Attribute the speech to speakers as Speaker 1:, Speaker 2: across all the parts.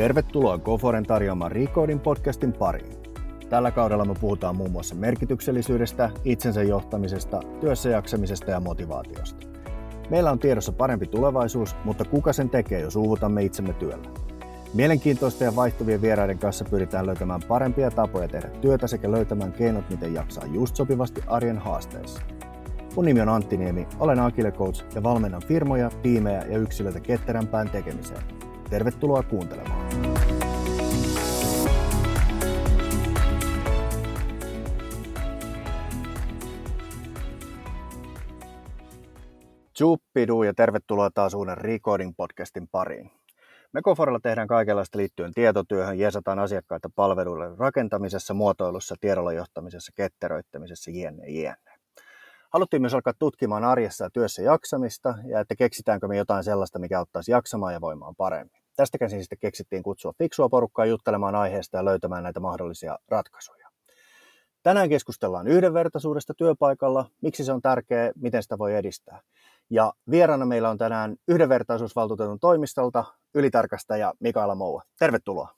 Speaker 1: Tervetuloa Goforen tarjoamaan Recording podcastin pariin. Tällä kaudella me puhutaan muun muassa merkityksellisyydestä, itsensä johtamisesta, työssä jaksamisesta ja motivaatiosta. Meillä on tiedossa parempi tulevaisuus, mutta kuka sen tekee, jos uuvutamme itsemme työllä? Mielenkiintoisten ja vaihtuvien vieraiden kanssa pyritään löytämään parempia tapoja tehdä työtä sekä löytämään keinot, miten jaksaa just sopivasti arjen haasteissa. Mun nimi on Antti Niemi, olen Agile Coach ja valmennan firmoja, tiimejä ja yksilöitä ketterämpään tekemiseen. Tervetuloa kuuntelemaan. Tjuppidu ja tervetuloa taas uuden Recording podcastin pariin. Me Koforella tehdään kaikenlaista liittyen tietotyöhön, jeesataan asiakkaita palveluille rakentamisessa, muotoilussa, tiedolla johtamisessa, ketteröittämisessä, jne, jne. Haluttiin myös alkaa tutkimaan arjessa ja työssä jaksamista ja että keksitäänkö me jotain sellaista, mikä auttaisi jaksamaan ja voimaan paremmin. Tästä käsin sitten keksittiin kutsua fiksua porukkaa juttelemaan aiheesta ja löytämään näitä mahdollisia ratkaisuja. Tänään keskustellaan yhdenvertaisuudesta työpaikalla, miksi se on tärkeää, miten sitä voi edistää. Ja vieraana meillä on tänään yhdenvertaisuusvaltuutetun toimistolta ylitarkastaja Mikaela Moua. Tervetuloa.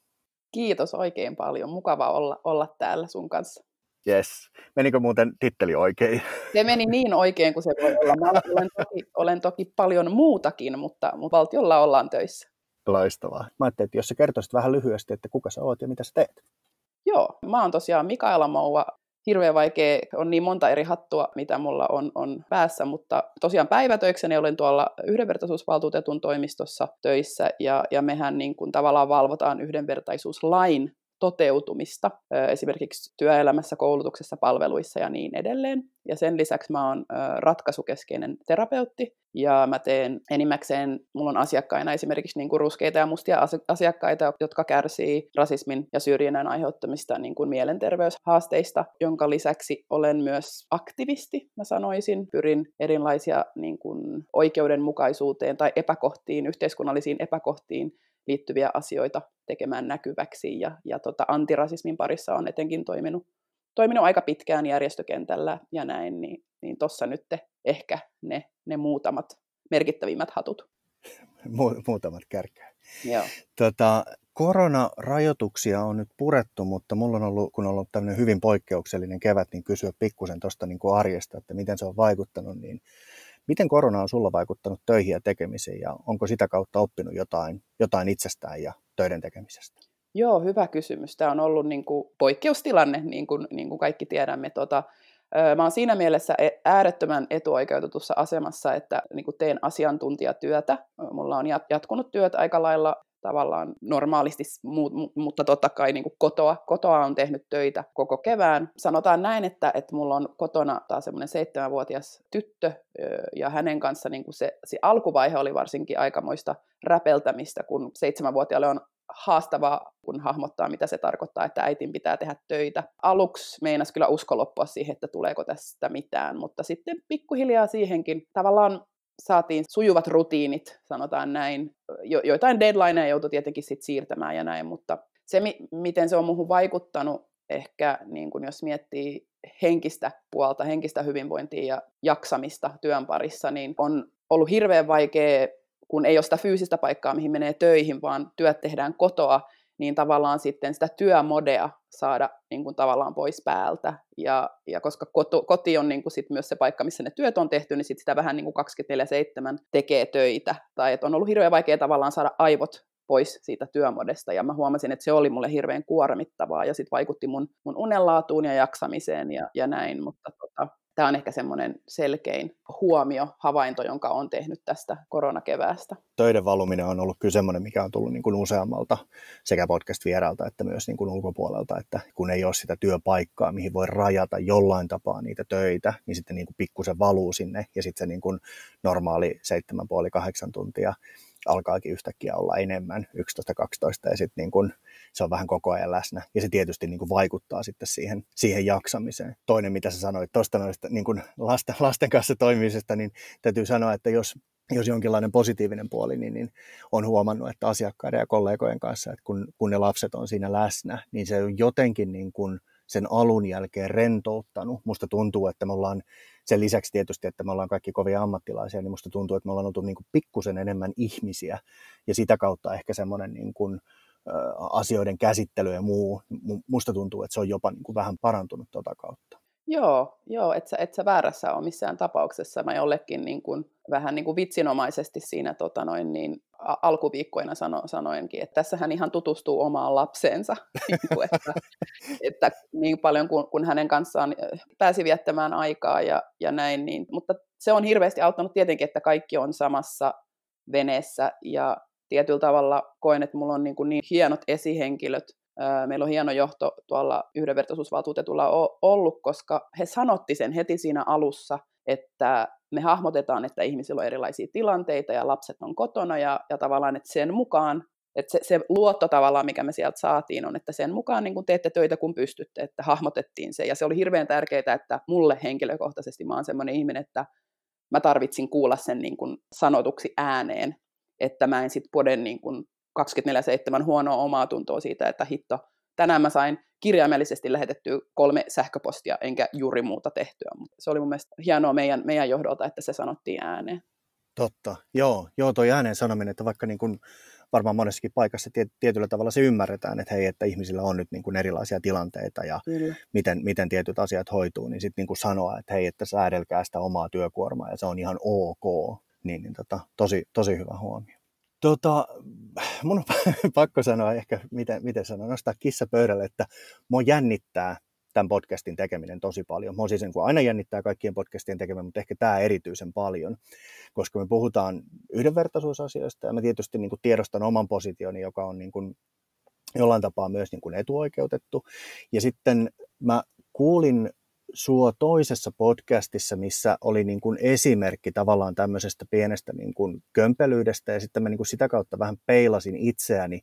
Speaker 2: Kiitos oikein paljon. Mukava olla, olla täällä sun kanssa.
Speaker 1: Yes. Menikö muuten titteli oikein?
Speaker 2: Se meni niin oikein kuin se voi olla. Mä olen toki, olen toki paljon muutakin, mutta, mutta valtiolla ollaan töissä.
Speaker 1: Loistavaa. Mä ajattelin, että jos sä kertoisit vähän lyhyesti, että kuka sä oot ja mitä sä teet.
Speaker 2: Joo, mä oon tosiaan Mikaela Moua, hirveän vaikea, on niin monta eri hattua, mitä mulla on, on päässä, mutta tosiaan päivätöikseni olen tuolla yhdenvertaisuusvaltuutetun toimistossa töissä, ja, ja mehän niin kuin tavallaan valvotaan yhdenvertaisuuslain toteutumista esimerkiksi työelämässä, koulutuksessa, palveluissa ja niin edelleen. Ja sen lisäksi mä oon ratkaisukeskeinen terapeutti ja mä teen enimmäkseen, mulla on asiakkaina esimerkiksi niin kuin ruskeita ja mustia asiakkaita, jotka kärsii rasismin ja syrjinnän aiheuttamista niin kuin mielenterveyshaasteista, jonka lisäksi olen myös aktivisti, mä sanoisin. Pyrin erilaisia niin kuin oikeudenmukaisuuteen tai epäkohtiin, yhteiskunnallisiin epäkohtiin liittyviä asioita tekemään näkyväksi. Ja, ja tota, antirasismin parissa on etenkin toiminut, toiminut aika pitkään järjestökentällä ja näin, niin, niin tuossa nyt ehkä ne, ne muutamat merkittävimmät hatut.
Speaker 1: Muutamat kärkää. Joo. Tota, koronarajoituksia on nyt purettu, mutta mulla on ollut, kun on ollut tämmöinen hyvin poikkeuksellinen kevät, niin kysyä pikkusen tuosta niin arjesta, että miten se on vaikuttanut, niin Miten korona on sulla vaikuttanut töihin ja tekemiseen ja onko sitä kautta oppinut jotain, jotain itsestään ja töiden tekemisestä?
Speaker 2: Joo, hyvä kysymys. Tämä on ollut niin kuin poikkeustilanne, niin kuin, niin kuin kaikki tiedämme. Tota, Mä oon siinä mielessä e-, äärettömän etuoikeutetussa asemassa, että niin teen asiantuntijatyötä. Mulla on jatkunut työt aika lailla tavallaan normaalisti, mutta totta kai niin kuin kotoa, kotoa on tehnyt töitä koko kevään. Sanotaan näin, että, että mulla on kotona taas semmoinen seitsemänvuotias tyttö, ja hänen kanssa niin kuin se, se alkuvaihe oli varsinkin aikamoista räpeltämistä, kun seitsemänvuotiaalle on haastavaa, kun hahmottaa, mitä se tarkoittaa, että äitin pitää tehdä töitä. Aluksi meinas kyllä usko loppua siihen, että tuleeko tästä mitään, mutta sitten pikkuhiljaa siihenkin tavallaan saatiin sujuvat rutiinit, sanotaan näin. Jo, joitain deadlineja joutui tietenkin sit siirtämään ja näin, mutta se, mi- miten se on muuhun vaikuttanut, ehkä niin kun jos miettii henkistä puolta, henkistä hyvinvointia ja jaksamista työn parissa, niin on ollut hirveän vaikea, kun ei ole sitä fyysistä paikkaa, mihin menee töihin, vaan työt tehdään kotoa, niin tavallaan sitten sitä työmodea saada niin kuin tavallaan pois päältä. Ja, ja koska koto, koti on niin kuin sit myös se paikka, missä ne työt on tehty, niin sit sitä vähän niin kuin 24-7 tekee töitä. Tai että on ollut hirveän vaikea tavallaan saada aivot pois siitä työmodesta, ja mä huomasin, että se oli mulle hirveän kuormittavaa, ja sitten vaikutti mun, mun unenlaatuun ja jaksamiseen ja, ja näin, mutta tota, tämä on ehkä semmoinen selkein huomio, havainto, jonka on tehnyt tästä koronakeväästä.
Speaker 1: Töiden valuminen on ollut kyllä semmoinen, mikä on tullut niin kuin useammalta sekä podcast-vieralta että myös niin kuin ulkopuolelta, että kun ei ole sitä työpaikkaa, mihin voi rajata jollain tapaa niitä töitä, niin sitten niin kuin pikkusen valuu sinne ja sitten se niin kuin normaali 7,5-8 tuntia alkaakin yhtäkkiä olla enemmän, 11-12, ja sitten niin kun se on vähän koko ajan läsnä. Ja se tietysti niin kuin vaikuttaa sitten siihen, siihen jaksamiseen. Toinen, mitä sä sanoit tuosta noista niin kuin lasten, lasten kanssa toimimisesta, niin täytyy sanoa, että jos jos jonkinlainen positiivinen puoli, niin, niin on huomannut, että asiakkaiden ja kollegojen kanssa, että kun, kun ne lapset on siinä läsnä, niin se on jotenkin niin kuin sen alun jälkeen rentouttanut. Musta tuntuu, että me ollaan sen lisäksi tietysti, että me ollaan kaikki kovia ammattilaisia, niin musta tuntuu, että me ollaan oltu niin pikkusen enemmän ihmisiä ja sitä kautta ehkä semmoinen niin kuin asioiden käsittely ja muu, musta tuntuu, että se on jopa niin kuin vähän parantunut tuota kautta.
Speaker 2: Joo, joo et, sä, et sä väärässä ole missään tapauksessa. Mä jollekin niin kuin, vähän niin kuin vitsinomaisesti siinä tota noin, niin, alkuviikkoina sano, sanoinkin, että tässä hän ihan tutustuu omaan lapseensa, niin kuin, että, että niin paljon kuin, kun hänen kanssaan pääsi viettämään aikaa ja, ja näin. Niin, mutta se on hirveästi auttanut tietenkin, että kaikki on samassa veneessä ja tietyllä tavalla koen, että mulla on niin, kuin niin hienot esihenkilöt meillä on hieno johto tuolla yhdenvertaisuusvaltuutetulla ollut, koska he sanotti sen heti siinä alussa, että me hahmotetaan, että ihmisillä on erilaisia tilanteita ja lapset on kotona ja, ja tavallaan, että sen mukaan, että se, se luotto tavallaan, mikä me sieltä saatiin, on, että sen mukaan niin kun teette töitä kun pystytte, että hahmotettiin se. Ja se oli hirveän tärkeää, että mulle henkilökohtaisesti mä oon semmoinen ihminen, että mä tarvitsin kuulla sen niin kun sanotuksi ääneen, että mä en sitten poden niin kun 24-7 huonoa omaa tuntoa siitä, että hitto, tänään mä sain kirjaimellisesti lähetettyä kolme sähköpostia, enkä juuri muuta tehtyä. Mutta se oli mun mielestä hienoa meidän, meidän johdolta, että se sanottiin ääneen.
Speaker 1: Totta, joo, joo toi ääneen sanominen, että vaikka niin kuin varmaan monessakin paikassa tietyllä tavalla se ymmärretään, että hei, että ihmisillä on nyt niin kuin erilaisia tilanteita ja miten, miten tietyt asiat hoituu, niin sitten niin sanoa, että hei, että säädelkää sitä omaa työkuormaa ja se on ihan ok, niin, niin tota, tosi, tosi hyvä huomio. Tota, mun on pakko sanoa ehkä, miten, miten sanoa, nostaa kissa pöydälle, että mua jännittää tämän podcastin tekeminen tosi paljon. Mua siis aina jännittää kaikkien podcastien tekeminen, mutta ehkä tämä erityisen paljon, koska me puhutaan yhdenvertaisuusasioista ja mä tietysti niin kuin tiedostan oman positioni, joka on niin kuin jollain tapaa myös niin kuin etuoikeutettu. Ja sitten mä kuulin sua toisessa podcastissa, missä oli niin kuin esimerkki tavallaan tämmöisestä pienestä niin kuin kömpelyydestä ja sitten mä niin kuin sitä kautta vähän peilasin itseäni,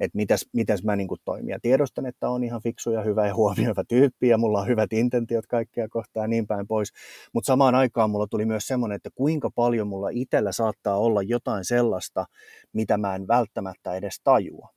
Speaker 1: että mitäs, mitäs mä niin kuin toimin. Ja tiedostan, että on ihan fiksu ja hyvä ja huomioiva tyyppi ja mulla on hyvät intentiot kaikkea kohtaa ja niin päin pois. Mutta samaan aikaan mulla tuli myös semmoinen, että kuinka paljon mulla itsellä saattaa olla jotain sellaista, mitä mä en välttämättä edes tajua.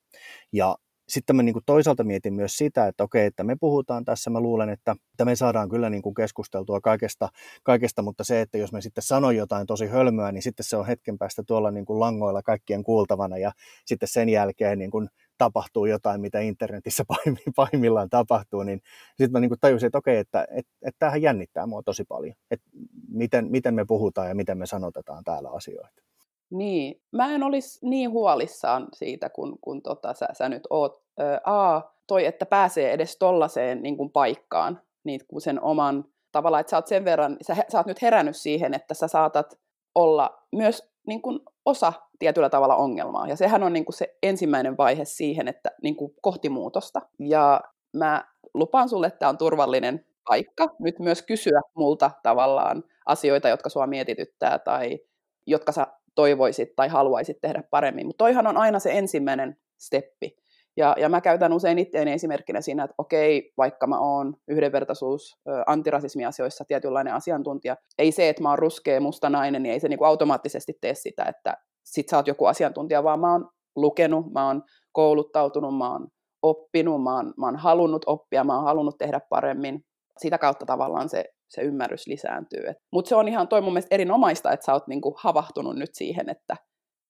Speaker 1: Ja sitten mä niin kuin toisaalta mietin myös sitä, että okei, että me puhutaan tässä, mä luulen, että, että me saadaan kyllä niin kuin keskusteltua kaikesta, kaikesta, mutta se, että jos me sitten sanon jotain tosi hölmöä, niin sitten se on hetken päästä tuolla niin kuin langoilla kaikkien kuultavana ja sitten sen jälkeen niin kuin tapahtuu jotain, mitä internetissä pahimmillaan tapahtuu, niin sitten mä niin kuin tajusin, että okei, että, että, että tämähän jännittää mua tosi paljon, että miten, miten me puhutaan ja miten me sanotetaan täällä asioita.
Speaker 2: Niin, mä en olisi niin huolissaan siitä, kun, kun tota, sä, sä nyt oot. Ö, A, toi, että pääsee edes tollaiseen niin kuin paikkaan, niin kuin sen oman, tavallaan, että sä oot sen verran, sä, sä oot nyt herännyt siihen, että sä saatat olla myös niin kuin osa tietyllä tavalla ongelmaa. Ja sehän on niin kuin se ensimmäinen vaihe siihen, että niin kuin kohti muutosta. Ja mä lupaan sulle, että tämä on turvallinen paikka nyt myös kysyä multa tavallaan asioita, jotka sua mietityttää tai jotka sä toivoisit tai haluaisit tehdä paremmin. Mutta toihan on aina se ensimmäinen steppi. Ja, ja mä käytän usein itseäni esimerkkinä siinä, että okei, vaikka mä oon yhdenvertaisuus, antirasismiasioissa tietynlainen asiantuntija, ei se, että mä oon ruskea, musta nainen, niin ei se niinku automaattisesti tee sitä, että sit sä oot joku asiantuntija, vaan mä oon lukenut, mä oon kouluttautunut, mä oon oppinut, mä oon, mä oon halunnut oppia, mä oon halunnut tehdä paremmin. Sitä kautta tavallaan se se ymmärrys lisääntyy. Mutta se on ihan toi mun mielestä erinomaista, että sä oot niinku havahtunut nyt siihen, että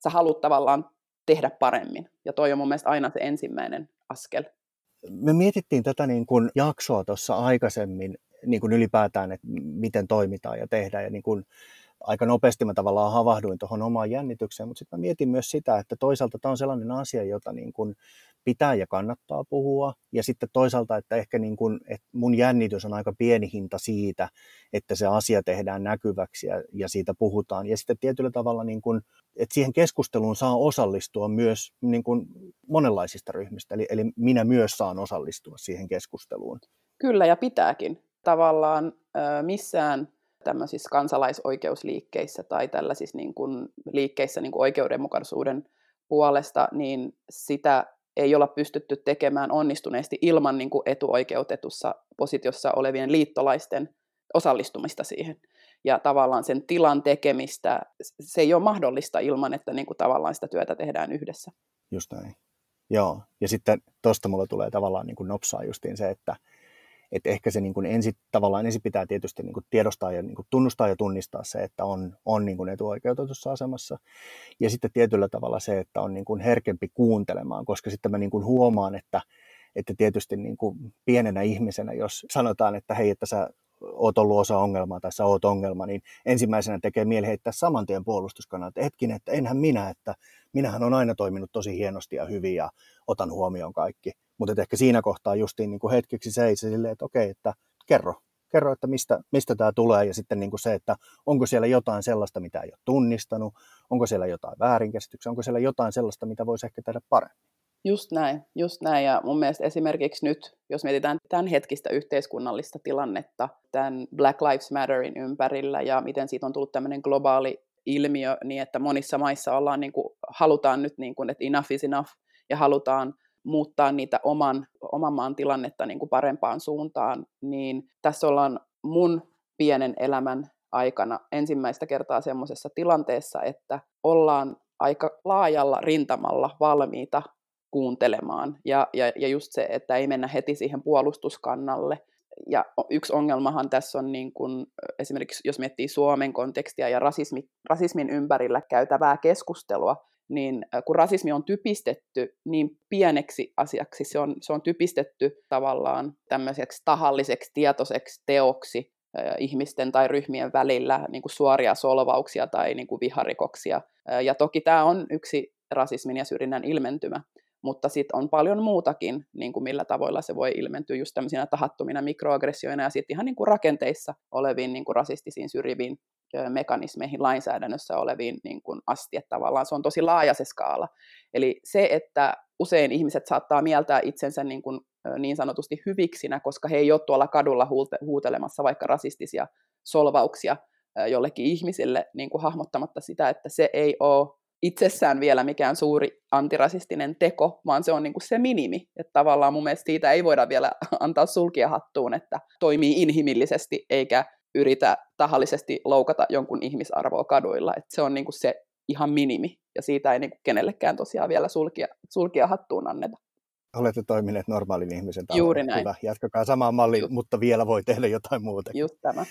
Speaker 2: sä haluat tavallaan tehdä paremmin. Ja toi on mun mielestä aina se ensimmäinen askel.
Speaker 1: Me mietittiin tätä niin kuin jaksoa tuossa aikaisemmin, niin kuin ylipäätään, että miten toimitaan ja tehdään. Ja niin kuin aika nopeasti mä tavallaan havahduin tuohon omaan jännitykseen, mutta sitten mä mietin myös sitä, että toisaalta tämä on sellainen asia, jota niin kuin pitää ja kannattaa puhua. Ja sitten toisaalta, että ehkä niin kuin, että mun jännitys on aika pieni hinta siitä, että se asia tehdään näkyväksi ja, ja siitä puhutaan. Ja sitten tietyllä tavalla, niin kuin, että siihen keskusteluun saa osallistua myös niin kuin monenlaisista ryhmistä. Eli, eli minä myös saan osallistua siihen keskusteluun.
Speaker 2: Kyllä, ja pitääkin. Tavallaan missään tämmöisissä kansalaisoikeusliikkeissä tai tällaisissa niin kuin liikkeissä niin kuin oikeudenmukaisuuden puolesta, niin sitä ei olla pystytty tekemään onnistuneesti ilman niin kuin etuoikeutetussa positiossa olevien liittolaisten osallistumista siihen. Ja tavallaan sen tilan tekemistä, se ei ole mahdollista ilman, että niin kuin tavallaan sitä työtä tehdään yhdessä.
Speaker 1: Just näin. Joo, ja sitten tuosta mulle tulee tavallaan niin kuin nopsaa justiin se, että, että ehkä se niin kuin ensi, tavallaan ensin pitää tietysti niin kuin tiedostaa ja niin kuin tunnustaa ja tunnistaa se, että on, on niin kuin etuoikeutetussa asemassa. Ja sitten tietyllä tavalla se, että on niin kuin herkempi kuuntelemaan, koska sitten mä niin kuin huomaan, että, että tietysti niin kuin pienenä ihmisenä, jos sanotaan, että hei, että sä oot ollut osa ongelmaa tai sä oot ongelma, niin ensimmäisenä tekee mieli heittää saman tien puolustuskanalle, että hetkinen, että enhän minä, että minähän on aina toiminut tosi hienosti ja hyvin ja otan huomioon kaikki. Mutta ehkä siinä kohtaa justiin niin kuin hetkeksi se silleen, että okei, että kerro, kerro, että mistä, mistä tämä tulee ja sitten niin kuin se, että onko siellä jotain sellaista, mitä ei ole tunnistanut, onko siellä jotain väärinkäsityksiä, onko siellä jotain sellaista, mitä voisi ehkä tehdä paremmin.
Speaker 2: Just näin, just näin. Ja mun mielestä esimerkiksi nyt, jos mietitään tämän hetkistä yhteiskunnallista tilannetta tämän Black Lives Matterin ympärillä ja miten siitä on tullut tämmöinen globaali ilmiö, niin että monissa maissa ollaan niin kuin, halutaan nyt, niin kuin, että enough is enough, ja halutaan muuttaa niitä oman, oman maan tilannetta niin kuin parempaan suuntaan, niin tässä ollaan mun pienen elämän aikana ensimmäistä kertaa semmoisessa tilanteessa, että ollaan aika laajalla rintamalla valmiita kuuntelemaan. Ja, ja, ja just se, että ei mennä heti siihen puolustuskannalle. Ja yksi ongelmahan tässä on niin kun, esimerkiksi, jos miettii Suomen kontekstia ja rasismi, rasismin ympärillä käytävää keskustelua, niin kun rasismi on typistetty niin pieneksi asiaksi, se on, se on typistetty tavallaan tämmöiseksi tahalliseksi tietoiseksi teoksi ihmisten tai ryhmien välillä niin kuin suoria solvauksia tai niin kuin viharikoksia. Ja toki tämä on yksi rasismin ja syrjinnän ilmentymä, mutta sitten on paljon muutakin, niin kuin millä tavoilla se voi ilmentyä just tämmöisinä tahattomina mikroaggressioina ja sitten ihan niin kuin rakenteissa oleviin niin kuin rasistisiin syrjiviin mekanismeihin lainsäädännössä oleviin niin kuin asti, että tavallaan se on tosi laaja se skaala. Eli se, että usein ihmiset saattaa mieltää itsensä niin, kuin, niin sanotusti hyviksinä, koska he ei ole tuolla kadulla huutelemassa vaikka rasistisia solvauksia jollekin ihmisille niin kuin hahmottamatta sitä, että se ei ole itsessään vielä mikään suuri antirasistinen teko, vaan se on niin kuin se minimi. Että tavallaan mun mielestä siitä ei voida vielä antaa sulkia hattuun, että toimii inhimillisesti eikä yritä tahallisesti loukata jonkun ihmisarvoa kaduilla. Että se on niin kuin se ihan minimi, ja siitä ei niin kuin kenellekään tosiaan vielä sulkia, sulkia hattuun anneta.
Speaker 1: Olette toimineet normaalin ihmisen tavalla.
Speaker 2: Juuri näin. Hyvä.
Speaker 1: Jatkakaa samaan malliin, Just. mutta vielä voi tehdä jotain muuta.
Speaker 2: Just tämä.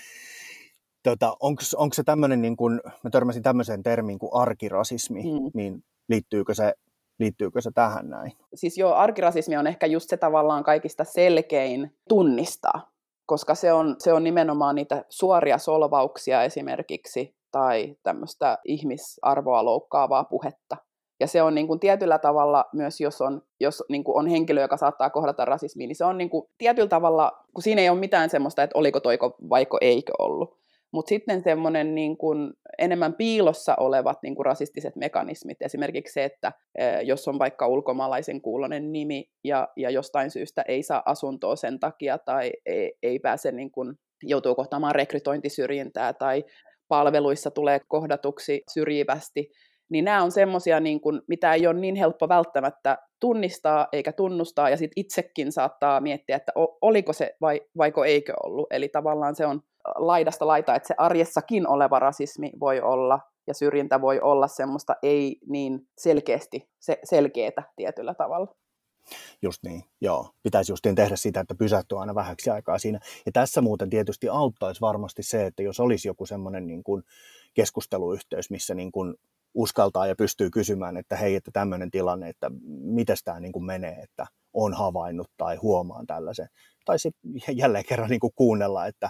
Speaker 1: Tota, onko se tämmöinen, niin kun, mä törmäsin tämmöiseen termiin kuin arkirasismi, mm. niin liittyykö se, liittyykö se tähän näin?
Speaker 2: Siis joo, arkirasismi on ehkä just se tavallaan kaikista selkein tunnistaa, koska se on, se on nimenomaan niitä suoria solvauksia esimerkiksi tai tämmöistä ihmisarvoa loukkaavaa puhetta. Ja se on niin kuin tietyllä tavalla myös, jos on, jos niin kuin on henkilö, joka saattaa kohdata rasismia, niin se on niin kuin tietyllä tavalla, kun siinä ei ole mitään semmoista, että oliko toiko vaiko eikö ollut, mutta sitten semmoinen niin kuin enemmän piilossa olevat niin kuin rasistiset mekanismit, esimerkiksi se, että jos on vaikka ulkomaalaisen kuulonen nimi ja, ja jostain syystä ei saa asuntoa sen takia tai ei, ei pääse, niin kuin, joutuu kohtaamaan rekrytointisyrjintää tai palveluissa tulee kohdatuksi syrjivästi, niin nämä on semmoisia, niin kuin, mitä ei ole niin helppo välttämättä tunnistaa eikä tunnustaa, ja sitten itsekin saattaa miettiä, että oliko se vai, vaiko eikö ollut. Eli tavallaan se on laidasta laita, että se arjessakin oleva rasismi voi olla ja syrjintä voi olla semmoista ei niin selkeästi se, selkeätä tietyllä tavalla.
Speaker 1: Just niin, joo. Pitäisi justiin tehdä sitä, että pysähtyy aina vähäksi aikaa siinä. Ja tässä muuten tietysti auttaisi varmasti se, että jos olisi joku semmoinen niin kuin keskusteluyhteys, missä niin kuin uskaltaa ja pystyy kysymään, että hei, että tämmöinen tilanne, että miten tämä niin kuin menee, että on havainnut tai huomaan tällaisen. Tai sitten jälleen kerran niin kuin kuunnella, että,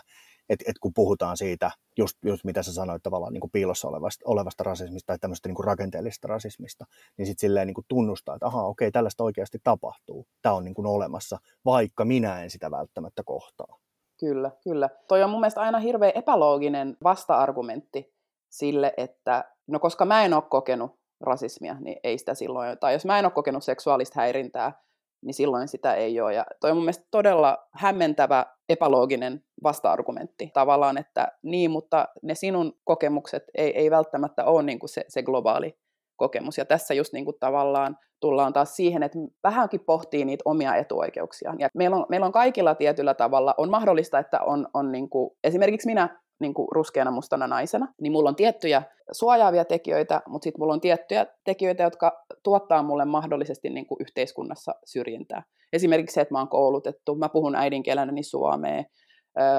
Speaker 1: et, et kun puhutaan siitä, just, just mitä sä sanoit tavallaan niin kuin piilossa olevasta, olevasta rasismista tai tämmöistä niin kuin rakenteellisesta rasismista, niin sitten silleen niin kuin tunnustaa, että ahaa, okei, tällaista oikeasti tapahtuu. Tämä on niin kuin olemassa, vaikka minä en sitä välttämättä kohtaa.
Speaker 2: Kyllä, kyllä. Toi on mun mielestä aina hirveän epälooginen vasta-argumentti sille, että no koska mä en ole kokenut rasismia, niin ei sitä silloin, tai jos mä en ole kokenut seksuaalista häirintää, niin silloin sitä ei ole. Ja toi on mun mielestä todella hämmentävä, epälooginen vasta-argumentti tavallaan, että niin, mutta ne sinun kokemukset ei, ei välttämättä ole niin kuin se, se globaali kokemus. Ja tässä just niin kuin tavallaan tullaan taas siihen, että vähänkin pohtii niitä omia etuoikeuksia. Ja meillä on, meillä on kaikilla tietyllä tavalla, on mahdollista, että on, on niin kuin, esimerkiksi minä niin kuin ruskeana mustana naisena, niin mulla on tiettyjä suojaavia tekijöitä, mutta sitten mulla on tiettyjä tekijöitä, jotka tuottaa mulle mahdollisesti niin kuin yhteiskunnassa syrjintää. Esimerkiksi se, että mä oon koulutettu, mä puhun äidinkielelläni suomea,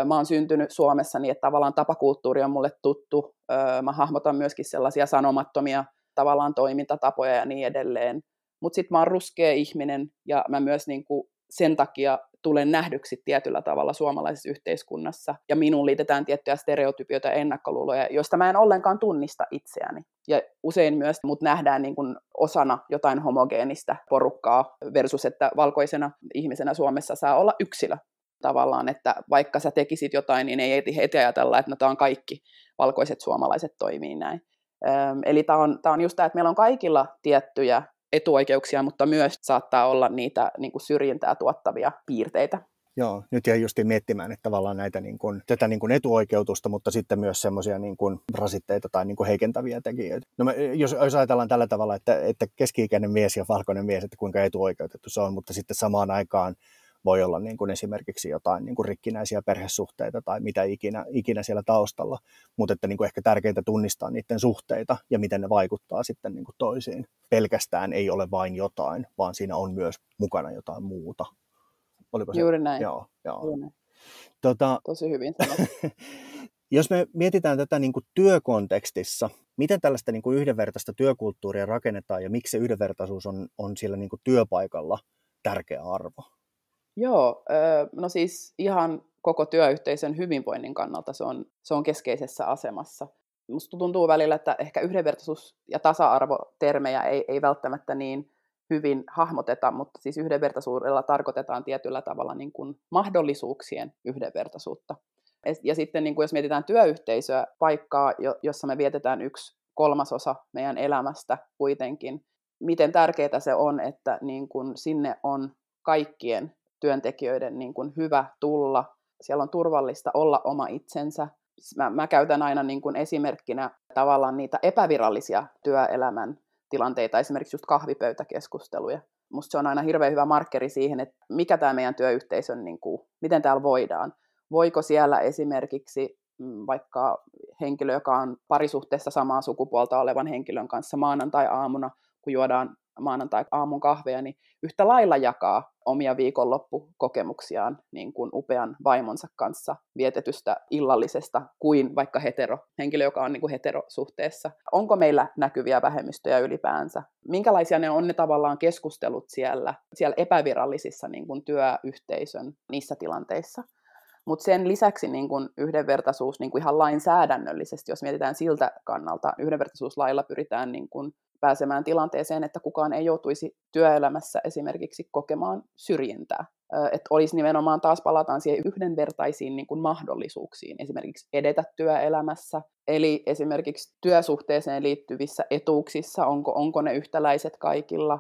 Speaker 2: mä oon syntynyt Suomessa niin, että tavallaan tapakulttuuri on mulle tuttu. Mä hahmotan myöskin sellaisia sanomattomia tavallaan toimintatapoja ja niin edelleen. Mutta sitten mä oon ruskea ihminen ja mä myös niin kuin sen takia tulen nähdyksi tietyllä tavalla suomalaisessa yhteiskunnassa, ja minuun liitetään tiettyjä stereotypioita ja ennakkoluuloja, joista mä en ollenkaan tunnista itseäni. Ja usein myös mut nähdään niin kuin osana jotain homogeenistä porukkaa versus, että valkoisena ihmisenä Suomessa saa olla yksilö tavallaan, että vaikka sä tekisit jotain, niin ei heti ajatella, että no tämä on kaikki valkoiset suomalaiset toimii näin. Eli tämä on, on just tämä, että meillä on kaikilla tiettyjä etuoikeuksia, mutta myös saattaa olla niitä niin kuin syrjintää tuottavia piirteitä.
Speaker 1: Joo, nyt jäin justiin miettimään, että tavallaan näitä niin kuin, tätä niin kuin etuoikeutusta, mutta sitten myös semmoisia niin kuin rasitteita tai niin kuin heikentäviä tekijöitä. No me, jos, jos ajatellaan tällä tavalla, että, että keski-ikäinen mies ja valkoinen mies, että kuinka etuoikeutettu se on, mutta sitten samaan aikaan voi olla niin kuin esimerkiksi jotain niin kuin rikkinäisiä perhesuhteita tai mitä ikinä, ikinä siellä taustalla, mutta että niin kuin ehkä tärkeintä tunnistaa niiden suhteita ja miten ne vaikuttaa sitten niin kuin toisiin. Pelkästään ei ole vain jotain, vaan siinä on myös mukana jotain muuta.
Speaker 2: Oliko se? Juuri näin.
Speaker 1: Joo, joo.
Speaker 2: Juuri näin. Tota, Tosi hyvin
Speaker 1: Jos me mietitään tätä niin kuin työkontekstissa, miten tällaista niin kuin yhdenvertaista työkulttuuria rakennetaan ja miksi se yhdenvertaisuus on, on siellä niin kuin työpaikalla tärkeä arvo?
Speaker 2: Joo, no siis ihan koko työyhteisön hyvinvoinnin kannalta se on, se on keskeisessä asemassa. Musta tuntuu välillä, että ehkä yhdenvertaisuus- ja tasa-arvotermejä ei, ei välttämättä niin hyvin hahmoteta, mutta siis yhdenvertaisuudella tarkoitetaan tietyllä tavalla niin kuin mahdollisuuksien yhdenvertaisuutta. Ja sitten niin kuin jos mietitään työyhteisöä, paikkaa, jossa me vietetään yksi kolmasosa meidän elämästä kuitenkin, miten tärkeää se on, että niin kuin sinne on kaikkien työntekijöiden niin kuin hyvä tulla. Siellä on turvallista olla oma itsensä. Mä, mä käytän aina niin kuin esimerkkinä tavallaan niitä epävirallisia työelämän tilanteita, esimerkiksi just kahvipöytäkeskusteluja. Musta se on aina hirveän hyvä markkeri siihen, että mikä tämä meidän työyhteisön, niin kuin, miten täällä voidaan. Voiko siellä esimerkiksi mm, vaikka henkilö, joka on parisuhteessa samaa sukupuolta olevan henkilön kanssa maanantai-aamuna, kun juodaan maanantai-aamun kahveja, niin yhtä lailla jakaa omia viikonloppukokemuksiaan niin kuin upean vaimonsa kanssa vietetystä illallisesta kuin vaikka hetero, henkilö, joka on niin kuin heterosuhteessa. Onko meillä näkyviä vähemmistöjä ylipäänsä? Minkälaisia ne on ne tavallaan keskustelut siellä, siellä epävirallisissa niin kuin työyhteisön niissä tilanteissa? Mutta sen lisäksi niin kun yhdenvertaisuus niin kun ihan lainsäädännöllisesti, jos mietitään siltä kannalta, yhdenvertaisuuslailla pyritään niin kun pääsemään tilanteeseen, että kukaan ei joutuisi työelämässä esimerkiksi kokemaan syrjintää. Että olisi nimenomaan taas palataan siihen yhdenvertaisiin niin kuin mahdollisuuksiin, esimerkiksi edetä työelämässä, eli esimerkiksi työsuhteeseen liittyvissä etuuksissa, onko, onko ne yhtäläiset kaikilla,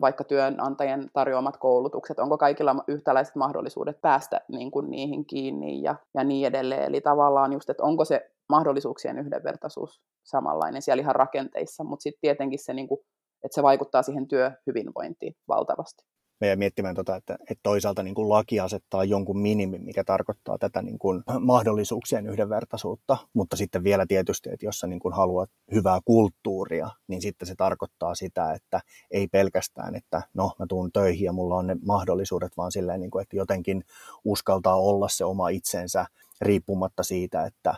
Speaker 2: vaikka työnantajien tarjoamat koulutukset, onko kaikilla yhtäläiset mahdollisuudet päästä niin kuin niihin kiinni ja, ja niin edelleen. Eli tavallaan just, että onko se mahdollisuuksien yhdenvertaisuus samanlainen siellä ihan rakenteissa, mutta sitten tietenkin se, niin kuin, että se vaikuttaa siihen työhyvinvointiin valtavasti.
Speaker 1: Me miettimään, tota, että, että toisaalta niin kuin laki asettaa jonkun minimin, mikä tarkoittaa tätä niin kuin mahdollisuuksien yhdenvertaisuutta, mutta sitten vielä tietysti, että jos sä niin kuin haluat hyvää kulttuuria, niin sitten se tarkoittaa sitä, että ei pelkästään, että no mä tuun töihin ja mulla on ne mahdollisuudet, vaan silleen, niin kuin, että jotenkin uskaltaa olla se oma itsensä riippumatta siitä, että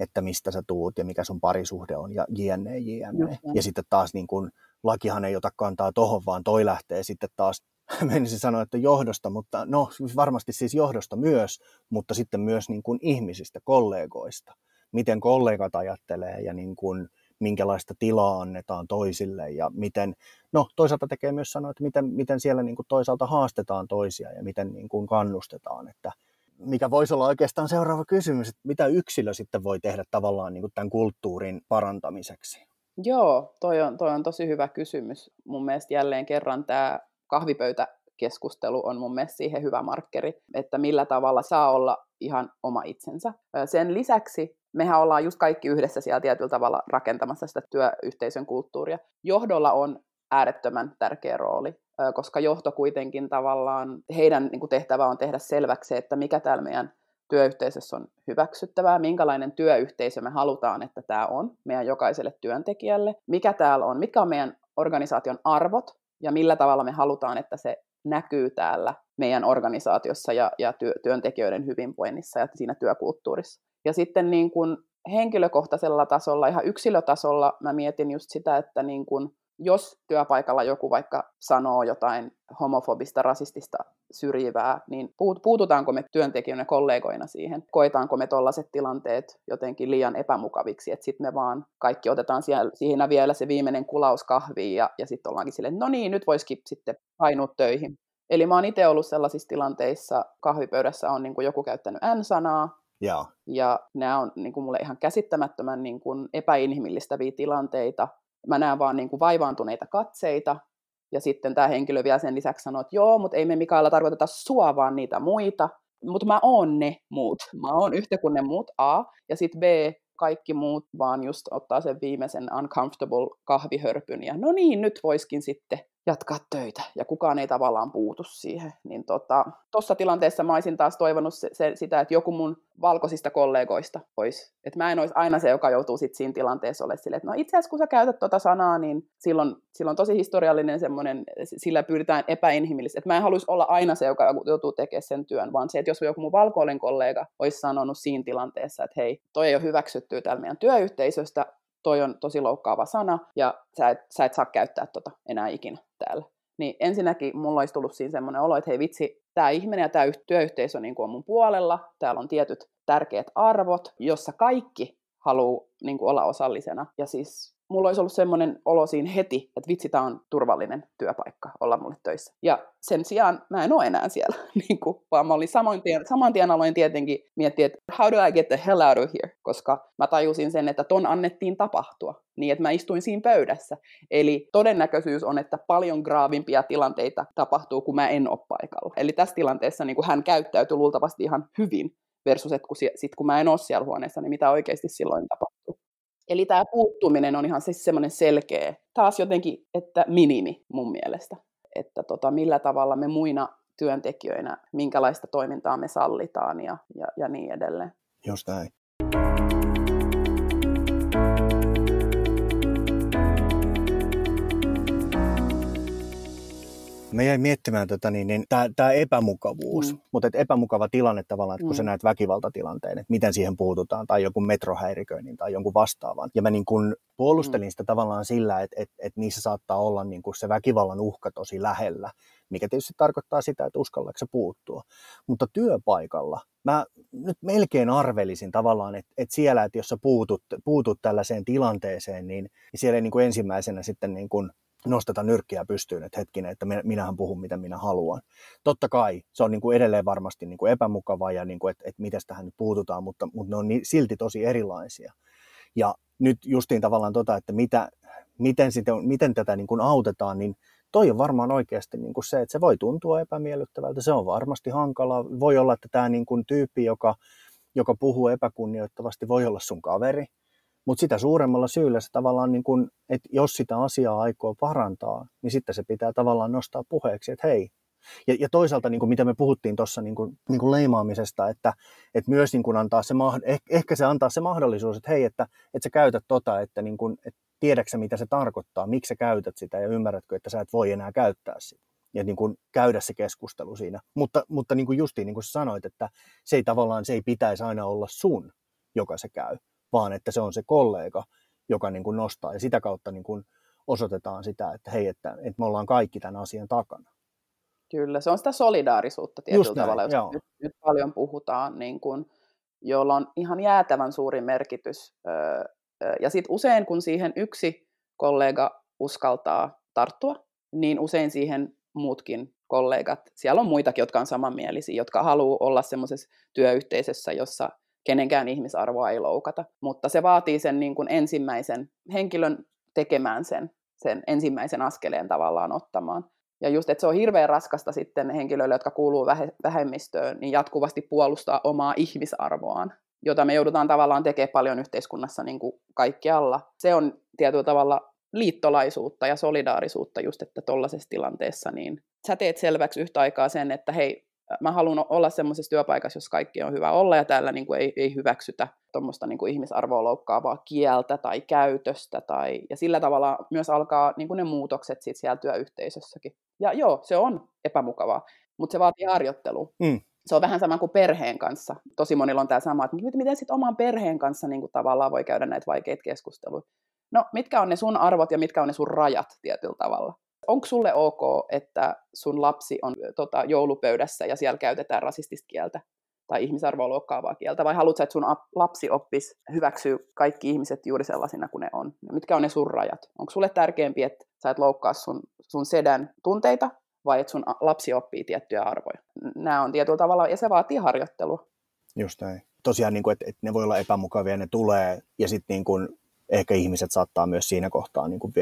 Speaker 1: että mistä sä tuut ja mikä sun parisuhde on ja jne, jne. Ja sitten taas niin kun, lakihan ei ota kantaa tohon, vaan toi lähtee sitten taas, menisin sanoa, että johdosta, mutta no varmasti siis johdosta myös, mutta sitten myös niin kuin ihmisistä, kollegoista. Miten kollegat ajattelee ja niin kuin, minkälaista tilaa annetaan toisille ja miten, no toisaalta tekee myös sanoa, että miten, miten siellä niin kuin toisaalta haastetaan toisia ja miten niin kuin kannustetaan, että mikä voisi olla oikeastaan seuraava kysymys, että mitä yksilö sitten voi tehdä tavallaan niin kuin tämän kulttuurin parantamiseksi?
Speaker 2: Joo, toi on, toi on tosi hyvä kysymys. Mun mielestä jälleen kerran tämä kahvipöytäkeskustelu on mun mielestä siihen hyvä markkeri, että millä tavalla saa olla ihan oma itsensä. Sen lisäksi mehän ollaan just kaikki yhdessä siellä tietyllä tavalla rakentamassa sitä työyhteisön kulttuuria. Johdolla on äärettömän tärkeä rooli koska johto kuitenkin tavallaan, heidän niin tehtävä on tehdä selväksi, että mikä täällä meidän työyhteisössä on hyväksyttävää, minkälainen työyhteisö me halutaan, että tämä on meidän jokaiselle työntekijälle, mikä täällä on, mitkä on meidän organisaation arvot ja millä tavalla me halutaan, että se näkyy täällä meidän organisaatiossa ja, ja työ, työntekijöiden hyvinvoinnissa ja siinä työkulttuurissa. Ja sitten niin kuin henkilökohtaisella tasolla, ihan yksilötasolla mä mietin just sitä, että niin kuin jos työpaikalla joku vaikka sanoo jotain homofobista, rasistista, syrjivää, niin puututaanko me työntekijöinä kollegoina siihen? Koetaanko me tällaiset tilanteet jotenkin liian epämukaviksi, että sitten me vaan kaikki otetaan siellä, siinä vielä se viimeinen kulaus kahviin ja, ja sitten ollaankin silleen, no niin, nyt voisikin sitten painua töihin. Eli mä oon itse ollut sellaisissa tilanteissa, kahvipöydässä on niin joku käyttänyt N-sanaa,
Speaker 1: ja,
Speaker 2: ja nämä on niin kuin mulle ihan käsittämättömän niin kuin epäinhimillistäviä tilanteita, mä näen vaan niin kuin vaivaantuneita katseita, ja sitten tämä henkilö vielä sen lisäksi sanoo, että joo, mutta ei me Mikaela tarkoiteta sua, vaan niitä muita. Mutta mä oon ne muut. Mä oon yhtä kuin ne muut, A. Ja sitten B, kaikki muut vaan just ottaa sen viimeisen uncomfortable kahvihörpyn ja no niin, nyt voiskin sitten jatkaa töitä ja kukaan ei tavallaan puutu siihen. Niin tuossa tota, tilanteessa mä olisin taas toivonut se, se, sitä, että joku mun valkoisista kollegoista olisi. Että mä en olisi aina se, joka joutuu sit siinä tilanteessa olemaan silleen, että no itse asiassa kun sä käytät tuota sanaa, niin silloin, silloin tosi historiallinen semmoinen, sillä pyritään epäinhimillisesti. Että mä en haluaisi olla aina se, joka joutuu tekemään sen työn, vaan se, että jos joku mun valkoinen kollega olisi sanonut siinä tilanteessa, että hei, toi ei ole hyväksytty täällä meidän työyhteisöstä, toi on tosi loukkaava sana, ja sä et, sä et saa käyttää tota enää ikinä täällä. Niin ensinnäkin mulla olisi tullut siinä semmoinen olo, että hei vitsi, tämä ihminen ja tämä työyhteisö niin on mun puolella, täällä on tietyt tärkeät arvot, jossa kaikki haluaa niin olla osallisena. Ja siis mulla olisi ollut semmoinen olo siinä heti, että vitsi, tämä on turvallinen työpaikka olla mulle töissä. Ja sen sijaan mä en ole enää siellä, niin kuin, vaan mä olin saman tien, saman tien aloin tietenkin miettiä, että how do I get the hell out of here, koska mä tajusin sen, että ton annettiin tapahtua, niin että mä istuin siinä pöydässä. Eli todennäköisyys on, että paljon graavimpia tilanteita tapahtuu, kun mä en ole paikalla. Eli tässä tilanteessa niin kuin hän käyttäytyi luultavasti ihan hyvin, versus että kun, sit, kun mä en ole siellä huoneessa, niin mitä oikeasti silloin tapahtuu. Eli tämä puuttuminen on ihan siis semmoinen selkeä, taas jotenkin, että minimi mun mielestä. Että tota, millä tavalla me muina työntekijöinä, minkälaista toimintaa me sallitaan ja, ja, ja niin edelleen.
Speaker 1: Just näin. Mä jäin miettimään tätä, niin, niin tämä epämukavuus, mm. mutta et epämukava tilanne tavallaan, että kun mm. sä näet väkivaltatilanteen, että miten siihen puututaan, tai joku metrohäiriköinnin tai jonkun vastaavan. Ja mä niin kun puolustelin mm. sitä tavallaan sillä, että, että, että niissä saattaa olla niin kun se väkivallan uhka tosi lähellä, mikä tietysti tarkoittaa sitä, että uskallatko se puuttua. Mutta työpaikalla mä nyt melkein arvelisin tavallaan, että, että siellä, että jos sä puutut, puutut tällaiseen tilanteeseen, niin, niin siellä ei niin kuin ensimmäisenä sitten niin kuin nosteta nyrkkiä pystyyn, että hetkinen, että minähän puhun mitä minä haluan. Totta kai se on niin kuin edelleen varmasti niin kuin epämukavaa ja niin kuin, että, että miten tähän nyt puututaan, mutta, mutta ne on niin, silti tosi erilaisia. Ja nyt justiin tavallaan tota, että mitä, miten, sitä, miten tätä niin kuin autetaan, niin toi on varmaan oikeasti niin kuin se, että se voi tuntua epämiellyttävältä, se on varmasti hankala. Voi olla, että tämä niin kuin tyyppi, joka, joka puhuu epäkunnioittavasti, voi olla sun kaveri, mutta sitä suuremmalla syyllä se tavallaan, niin kun, että jos sitä asiaa aikoo parantaa, niin sitten se pitää tavallaan nostaa puheeksi, että hei. Ja, ja toisaalta, niin kuin mitä me puhuttiin tuossa niin kuin, niin kuin leimaamisesta, että, että myös niin kuin antaa se, eh, ehkä se antaa se mahdollisuus, että hei, että, että sä käytät tota, että, niin kuin, että tiedätkö mitä se tarkoittaa, miksi sä käytät sitä ja ymmärrätkö, että sä et voi enää käyttää sitä ja niin kuin käydä se keskustelu siinä. Mutta, mutta niin kuin justiin niin kuin sanoit, että se ei tavallaan se ei pitäisi aina olla sun, joka se käy, vaan että se on se kollega, joka niin kuin nostaa ja sitä kautta niin kuin osoitetaan sitä, että hei, että, että me ollaan kaikki tämän asian takana.
Speaker 2: Kyllä, se on sitä solidaarisuutta tietyllä näin, tavalla, jos nyt, nyt paljon puhutaan, niin kuin, jolla on ihan jäätävän suuri merkitys. Ja sitten usein, kun siihen yksi kollega uskaltaa tarttua, niin usein siihen muutkin kollegat, siellä on muitakin, jotka on samanmielisiä, jotka haluaa olla semmoisessa työyhteisössä, jossa kenenkään ihmisarvoa ei loukata. Mutta se vaatii sen niin kuin ensimmäisen henkilön tekemään sen, sen ensimmäisen askeleen tavallaan ottamaan. Ja just, että se on hirveän raskasta sitten henkilöille, jotka kuuluu vähemmistöön, niin jatkuvasti puolustaa omaa ihmisarvoaan, jota me joudutaan tavallaan tekemään paljon yhteiskunnassa niin kuin kaikkialla. Se on tietyllä tavalla liittolaisuutta ja solidaarisuutta just, että tuollaisessa tilanteessa, niin sä teet selväksi yhtä aikaa sen, että hei, mä haluan olla semmoisessa työpaikassa, jossa kaikki on hyvä olla ja täällä niin kuin ei, ei hyväksytä tuommoista niin kuin ihmisarvoa loukkaavaa kieltä tai käytöstä. Tai, ja sillä tavalla myös alkaa niin kuin ne muutokset sit siellä työyhteisössäkin. Ja joo, se on epämukavaa, mutta se vaatii harjoittelua. Mm. Se on vähän sama kuin perheen kanssa. Tosi monilla on tämä sama, että miten sitten oman perheen kanssa niin kuin tavallaan voi käydä näitä vaikeita keskusteluja. No, mitkä on ne sun arvot ja mitkä on ne sun rajat tietyllä tavalla? Onko sulle ok, että sun lapsi on tota, joulupöydässä ja siellä käytetään rasistista kieltä tai ihmisarvoa loukkaavaa kieltä, vai haluatko, että sun lapsi oppisi hyväksyä kaikki ihmiset juuri sellaisina kuin ne on? Mitkä on ne sun rajat? Onko sulle tärkeämpi, että sä et loukkaa sun, sun sedän tunteita, vai että sun lapsi oppii tiettyjä arvoja? Nämä on tietyllä tavalla, ja se vaatii harjoittelua.
Speaker 1: Just näin. Tosiaan, niin kuin, että, että ne voi olla epämukavia, ne tulee, ja sitten niin ehkä ihmiset saattaa myös siinä kohtaa, niin kuin,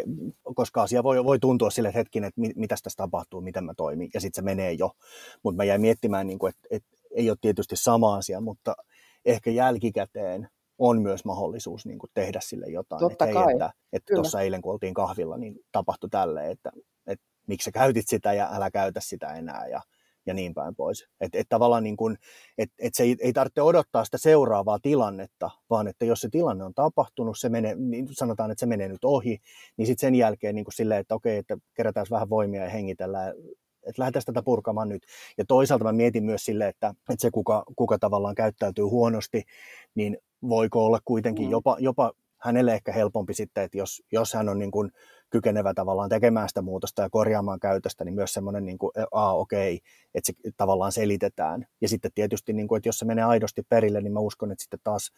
Speaker 1: koska asia voi, voi tuntua sille hetkin, että mitä tässä tapahtuu, miten mä toimin, ja sitten se menee jo. Mutta mä jäin miettimään, niin kuin, että, että ei ole tietysti sama asia, mutta ehkä jälkikäteen on myös mahdollisuus niin kuin tehdä sille jotain.
Speaker 2: Totta että kai.
Speaker 1: Että, että tuossa eilen, kun oltiin kahvilla, niin tapahtui tälle, että, että miksi sä käytit sitä ja älä käytä sitä enää. Ja, ja niin päin pois. Että et tavallaan niin kuin, et, et se ei, ei tarvitse odottaa sitä seuraavaa tilannetta, vaan että jos se tilanne on tapahtunut, se menee, niin sanotaan, että se menee nyt ohi, niin sitten sen jälkeen niin kuin silleen, että okei, että kerätään vähän voimia ja hengitellään, että lähdetään tätä purkamaan nyt. Ja toisaalta mä mietin myös sille, että, että se kuka, kuka tavallaan käyttäytyy huonosti, niin voiko olla kuitenkin mm. jopa, jopa hänelle ehkä helpompi sitten, että jos, jos hän on niin kuin kykenevä tavallaan tekemään sitä muutosta ja korjaamaan käytöstä, niin myös semmoinen, niin kuin, a okei, okay, että se tavallaan selitetään. Ja sitten tietysti, niin kuin, että jos se menee aidosti perille, niin mä uskon, että sitten taas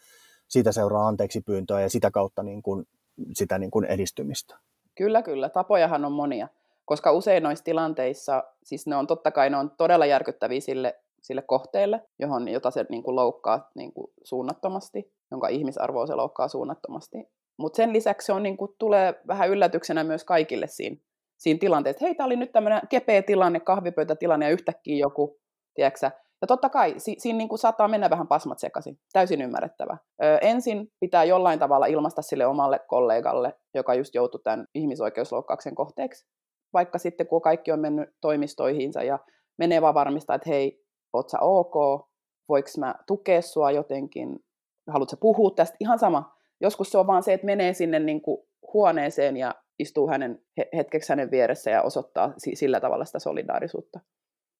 Speaker 1: siitä seuraa anteeksi pyyntöä ja sitä kautta niin kuin, sitä niin kuin edistymistä.
Speaker 2: Kyllä, kyllä. Tapojahan on monia. Koska usein noissa tilanteissa, siis ne on totta kai ne on todella järkyttäviä sille, sille kohteelle, johon, jota se niin kuin loukkaa niin kuin suunnattomasti, jonka ihmisarvoa se loukkaa suunnattomasti. Mutta sen lisäksi se on, niin kuin, tulee vähän yllätyksenä myös kaikille siinä, siinä tilanteessa. Hei, tämä oli nyt tämmöinen kepeä tilanne, kahvipöytätilanne ja yhtäkkiä joku, tiedätkö ja totta kai si- siinä niin kuin saattaa mennä vähän pasmat sekaisin, täysin ymmärrettävä. Ö, ensin pitää jollain tavalla ilmaista sille omalle kollegalle, joka just joutui tämän ihmisoikeusloukkauksen kohteeksi. Vaikka sitten kun kaikki on mennyt toimistoihinsa ja menee vaan varmistaa, että hei, oot sä ok, voiko mä tukea sua jotenkin, haluatko puhua tästä, ihan sama. Joskus se on vaan se, että menee sinne niin kuin huoneeseen ja istuu hänen, hetkeksi hänen vieressä ja osoittaa sillä tavalla sitä solidaarisuutta.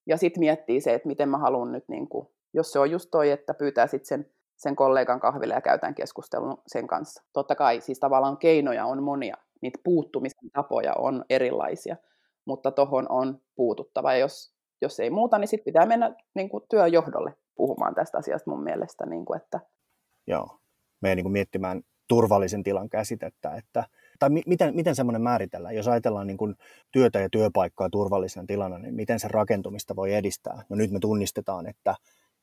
Speaker 2: Ja sitten miettii se, että miten mä haluan nyt, niin kuin, jos se on just toi, että pyytää sitten sen, sen kollegan kahville ja käytään keskustelun sen kanssa. Totta kai siis tavallaan keinoja on monia, niitä puuttumisen tapoja on erilaisia, mutta tohon on puututtava. Ja jos, jos ei muuta, niin sitten pitää mennä niin kuin, työjohdolle puhumaan tästä asiasta mun mielestä. Niin kuin, että...
Speaker 1: Joo, meidän niin kuin miettimään turvallisen tilan käsitettä, että tai mi- miten, miten semmoinen määritellään, jos ajatellaan niin kuin työtä ja työpaikkaa turvallisena tilana, niin miten se rakentumista voi edistää? No nyt me tunnistetaan, että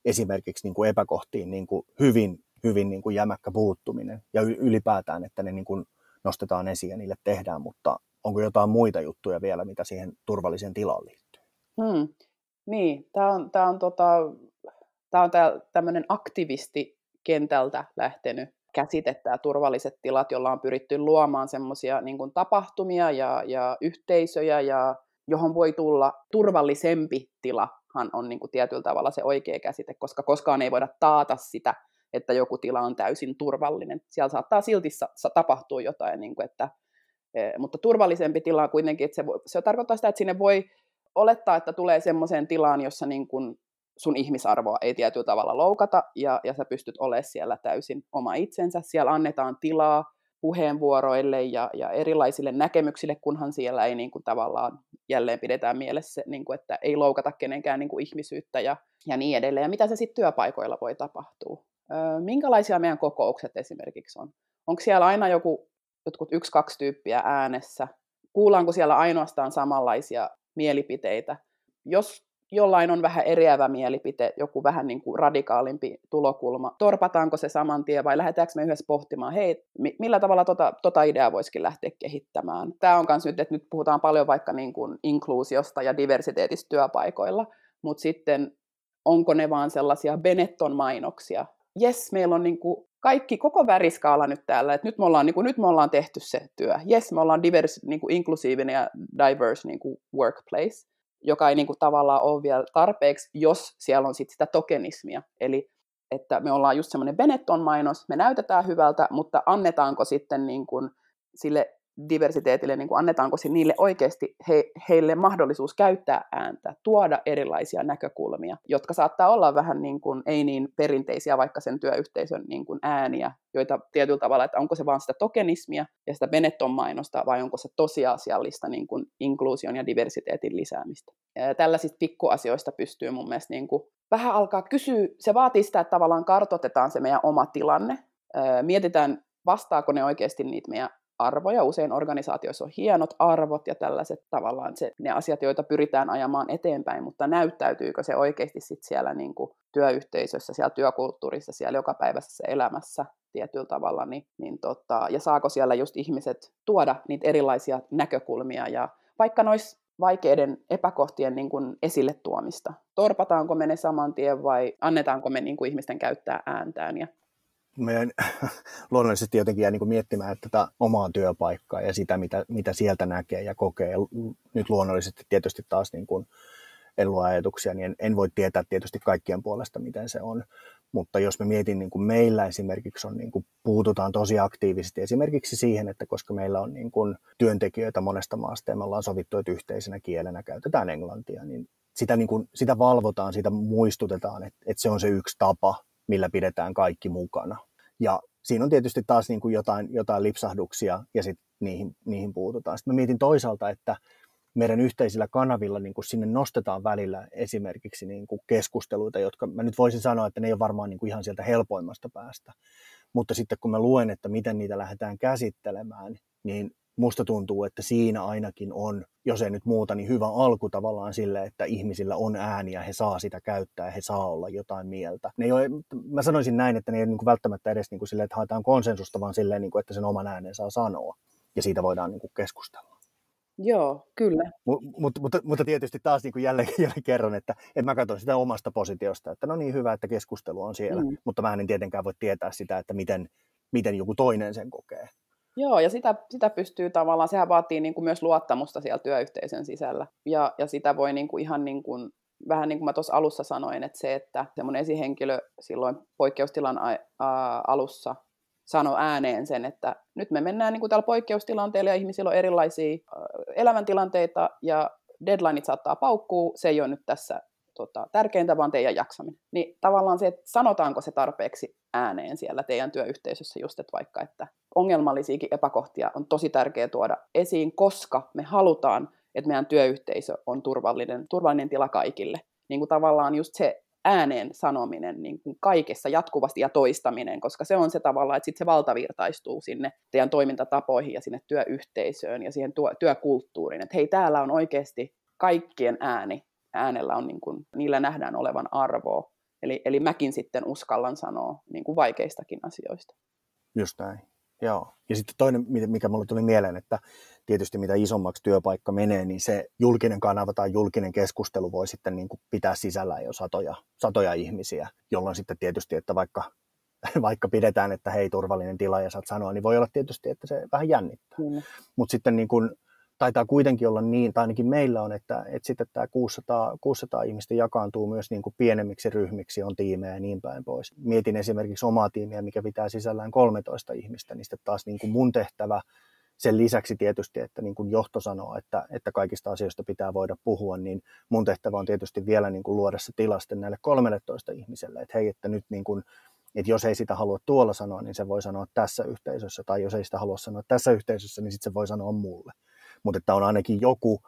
Speaker 1: esimerkiksi niin kuin epäkohtiin niin kuin hyvin, hyvin niin kuin jämäkkä puuttuminen ja ylipäätään, että ne niin kuin nostetaan esiin ja niille tehdään, mutta onko jotain muita juttuja vielä, mitä siihen turvalliseen tilaan liittyy?
Speaker 2: Hmm. Niin, tämä on, tää on, tota, tää on tää, tämmöinen aktivisti kentältä lähtenyt käsitettä turvalliset tilat, joilla on pyritty luomaan semmoisia niin tapahtumia ja, ja yhteisöjä, ja, johon voi tulla turvallisempi tilahan on niin kuin tietyllä tavalla se oikea käsite, koska koskaan ei voida taata sitä, että joku tila on täysin turvallinen. Siellä saattaa silti sa- tapahtua jotain, niin kuin että, e, mutta turvallisempi tila on kuitenkin, että se, voi, se tarkoittaa sitä, että sinne voi olettaa, että tulee semmoiseen tilaan, jossa niin kuin sun ihmisarvoa ei tietyllä tavalla loukata ja, ja sä pystyt olemaan siellä täysin oma itsensä. Siellä annetaan tilaa puheenvuoroille ja, ja erilaisille näkemyksille, kunhan siellä ei niin kuin, tavallaan jälleen pidetään mielessä, niin kuin, että ei loukata kenenkään niin kuin, ihmisyyttä ja, ja niin edelleen. Ja mitä se sitten työpaikoilla voi tapahtua? Minkälaisia meidän kokoukset esimerkiksi on? Onko siellä aina joku, jotkut yksi, kaksi tyyppiä äänessä? Kuullaanko siellä ainoastaan samanlaisia mielipiteitä? Jos jollain on vähän eriävä mielipite, joku vähän niin kuin radikaalimpi tulokulma. Torpataanko se saman tien vai lähdetäänkö me yhdessä pohtimaan, hei, millä tavalla tota, tota ideaa voisikin lähteä kehittämään. Tämä on myös nyt, että nyt puhutaan paljon vaikka niin kuin inkluusiosta ja diversiteetistä työpaikoilla, mutta sitten onko ne vaan sellaisia Benetton-mainoksia. Jes, meillä on niin kuin kaikki, koko väriskaala nyt täällä, että nyt me ollaan, niin kuin, nyt me ollaan tehty se työ. Jes, me ollaan divers, niin kuin inklusiivinen ja diverse niin kuin workplace joka ei niin kuin tavallaan ole vielä tarpeeksi, jos siellä on sit sitä tokenismia. Eli että me ollaan just semmoinen Benetton-mainos, me näytetään hyvältä, mutta annetaanko sitten niin kuin sille diversiteetille, niin kuin annetaanko niille oikeasti he, heille mahdollisuus käyttää ääntä, tuoda erilaisia näkökulmia, jotka saattaa olla vähän niin kuin, ei niin perinteisiä vaikka sen työyhteisön niin kuin ääniä, joita tietyllä tavalla, että onko se vaan sitä tokenismia ja sitä Benetton mainosta vai onko se tosiasiallista niin kuin inkluusion ja diversiteetin lisäämistä. Ja tällaisista pikkuasioista pystyy mun mielestä niin kuin vähän alkaa kysyä, se vaatii sitä, että tavallaan kartotetaan se meidän oma tilanne, mietitään vastaako ne oikeasti niitä meidän arvoja. Usein organisaatioissa on hienot arvot ja tällaiset tavallaan se, ne asiat, joita pyritään ajamaan eteenpäin, mutta näyttäytyykö se oikeasti sit siellä niin kuin työyhteisössä, siellä työkulttuurissa, siellä jokapäiväisessä elämässä tietyllä tavalla, niin, niin tota, ja saako siellä just ihmiset tuoda niitä erilaisia näkökulmia ja vaikka nois vaikeiden epäkohtien niin kuin esille tuomista. Torpataanko me ne saman tien vai annetaanko me niin kuin ihmisten käyttää ääntään ja
Speaker 1: meidän luonnollisesti jotenkin jää niin kuin miettimään tätä omaa työpaikkaa ja sitä, mitä, mitä sieltä näkee ja kokee. Nyt luonnollisesti tietysti taas niin kuin en luo ajatuksia, niin en, en voi tietää tietysti kaikkien puolesta, miten se on. Mutta jos me mietin, niin kuin meillä esimerkiksi on, niin kuin puututaan tosi aktiivisesti esimerkiksi siihen, että koska meillä on niin kuin työntekijöitä monesta maasta ja me ollaan sovittu, että yhteisenä kielenä käytetään englantia, niin sitä, niin kuin, sitä valvotaan, sitä muistutetaan, että, että se on se yksi tapa, millä pidetään kaikki mukana. Ja siinä on tietysti taas niin kuin jotain, jotain lipsahduksia ja sitten niihin, niihin puututaan. Sitten mä mietin toisaalta, että meidän yhteisillä kanavilla niin kuin sinne nostetaan välillä esimerkiksi niin kuin keskusteluita, jotka mä nyt voisin sanoa, että ne ei ole varmaan niin kuin ihan sieltä helpoimmasta päästä. Mutta sitten kun mä luen, että miten niitä lähdetään käsittelemään, niin musta tuntuu, että siinä ainakin on, jos ei nyt muuta, niin hyvä alku tavallaan sille, että ihmisillä on ääniä, he saa sitä käyttää, he saa olla jotain mieltä. Ne ei ole, mä sanoisin näin, että ne ei niin kuin välttämättä edes niin kuin sille, että haetaan konsensusta, vaan silleen, niin kuin, että sen oman äänen saa sanoa. Ja siitä voidaan niin kuin keskustella.
Speaker 2: Joo, kyllä.
Speaker 1: M- mutta, mutta, mutta tietysti taas niin kuin jälleen, jälleen kerron, että, että mä katson sitä omasta positiosta, että no niin hyvä, että keskustelu on siellä, mm. mutta mä en tietenkään voi tietää sitä, että miten, miten joku toinen sen kokee.
Speaker 2: Joo, ja sitä, sitä pystyy tavallaan, sehän vaatii niin kuin myös luottamusta siellä työyhteisön sisällä. Ja, ja sitä voi niin kuin ihan niin kuin, vähän niin kuin mä tuossa alussa sanoin, että se, että se mun esihenkilö silloin poikkeustilan a, a, alussa sanoi ääneen sen, että nyt me mennään niin kuin tällä poikkeustilanteella ja ihmisillä on erilaisia elämäntilanteita ja deadlineit saattaa paukkuu, se ei ole nyt tässä tota, tärkeintä, vaan teidän jaksaminen. Niin tavallaan se, että sanotaanko se tarpeeksi ääneen siellä teidän työyhteisössä just, että vaikka, että ongelmallisiakin epäkohtia on tosi tärkeää tuoda esiin, koska me halutaan, että meidän työyhteisö on turvallinen, turvallinen tila kaikille. Niin kuin tavallaan just se ääneen sanominen niin kuin kaikessa jatkuvasti ja toistaminen, koska se on se tavalla, että sitten se valtavirtaistuu sinne teidän toimintatapoihin ja sinne työyhteisöön ja siihen työkulttuuriin, että hei, täällä on oikeasti kaikkien ääni, äänellä on niin kuin, niillä nähdään olevan arvoa. Eli, eli mäkin sitten uskallan sanoa niin kuin vaikeistakin asioista.
Speaker 1: Just näin. Joo. Ja sitten toinen, mikä mulle tuli mieleen, että tietysti mitä isommaksi työpaikka menee, niin se julkinen kanava tai julkinen keskustelu voi sitten niin kuin pitää sisällään jo satoja, satoja ihmisiä, jolloin sitten tietysti, että vaikka, vaikka pidetään, että hei turvallinen tila ja saat sanoa, niin voi olla tietysti, että se vähän jännittää. Mm. Mutta sitten niin kuin, taitaa kuitenkin olla niin, tai ainakin meillä on, että, että sitten tämä 600, 600 ihmistä jakaantuu myös niin kuin pienemmiksi ryhmiksi, on tiimejä ja niin päin pois. Mietin esimerkiksi omaa tiimiä, mikä pitää sisällään 13 ihmistä, niin sitten taas niin kuin mun tehtävä sen lisäksi tietysti, että niin kuin johto sanoo, että, että kaikista asioista pitää voida puhua, niin mun tehtävä on tietysti vielä niin kuin luoda se tilaste näille 13 ihmiselle, että hei, että nyt niin kuin, että jos ei sitä halua tuolla sanoa, niin se voi sanoa tässä yhteisössä, tai jos ei sitä halua sanoa tässä yhteisössä, niin sitten se voi sanoa mulle mutta että on ainakin joku,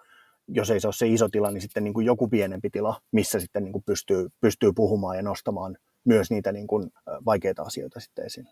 Speaker 1: jos ei se ole se iso tila, niin sitten niin kuin joku pienempi tila, missä sitten niin kuin pystyy, pystyy puhumaan ja nostamaan myös niitä niin kuin vaikeita asioita sitten esille.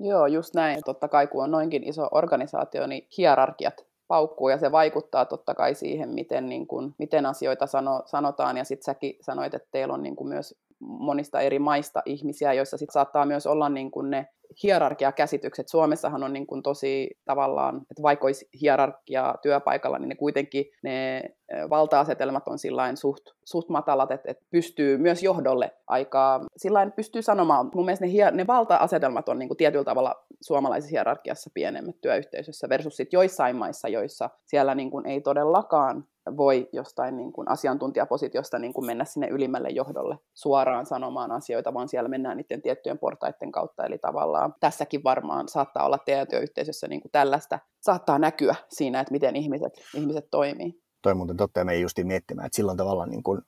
Speaker 2: Joo, just näin. Totta kai kun on noinkin iso organisaatio, niin hierarkiat paukkuu ja se vaikuttaa totta kai siihen, miten, niin kuin, miten asioita sano, sanotaan. Ja sitten säkin sanoit, että teillä on niin kuin myös monista eri maista ihmisiä, joissa sit saattaa myös olla niin kuin ne hierarkiakäsitykset. Suomessahan on niin kuin tosi tavallaan, että vaikka olisi hierarkia työpaikalla, niin ne kuitenkin ne valta-asetelmat on suht, suht matalat, että, että pystyy myös johdolle aikaa, sillain pystyy sanomaan, mun mielestä ne, ne valta-asetelmat on niin kuin tietyllä tavalla suomalaisessa hierarkiassa pienemmät työyhteisössä versus sit joissain maissa, joissa siellä niin kuin ei todellakaan voi jostain niin kuin asiantuntijapositiosta niin kuin mennä sinne ylimmälle johdolle suoraan sanomaan asioita, vaan siellä mennään niiden tiettyjen portaiden kautta. Eli tavallaan tässäkin varmaan saattaa olla teidän työyhteisössä niin kuin tällaista, saattaa näkyä siinä, että miten ihmiset, ihmiset toimii
Speaker 1: toi muuten totta, ja me ei justi miettimään, että silloin tavallaan niin kuin,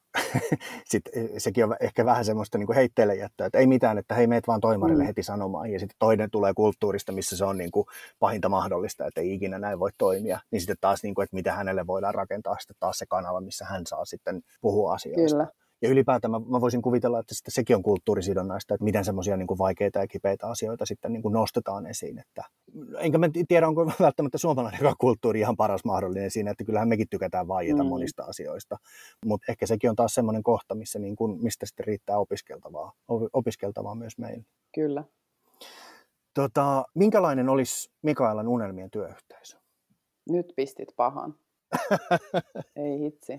Speaker 1: sit, sekin on ehkä vähän semmoista niin kuin heitteille jättöä, että ei mitään, että hei meet vaan toimarille mm. heti sanomaan, ja sitten toinen tulee kulttuurista, missä se on niin kuin pahinta mahdollista, että ei ikinä näin voi toimia, niin sitten taas, niin kuin, että miten hänelle voidaan rakentaa sitten taas se kanava, missä hän saa sitten puhua asioista. Kyllä. Ja ylipäätään mä, mä voisin kuvitella, että sitten sekin on kulttuurisidonnaista, että miten semmoisia niin vaikeita ja kipeitä asioita sitten niin kuin nostetaan esiin. Että, enkä mä tiedä, onko välttämättä suomalainen kulttuuri ihan paras mahdollinen siinä, että kyllähän mekin tykätään vaieta mm. monista asioista. Mutta ehkä sekin on taas semmoinen kohta, missä niin kuin, mistä sitten riittää opiskeltavaa, opiskeltavaa myös meille.
Speaker 2: Kyllä.
Speaker 1: Tota, minkälainen olisi Mikaelan unelmien työyhteisö?
Speaker 2: Nyt pistit pahan. Ei hitsi.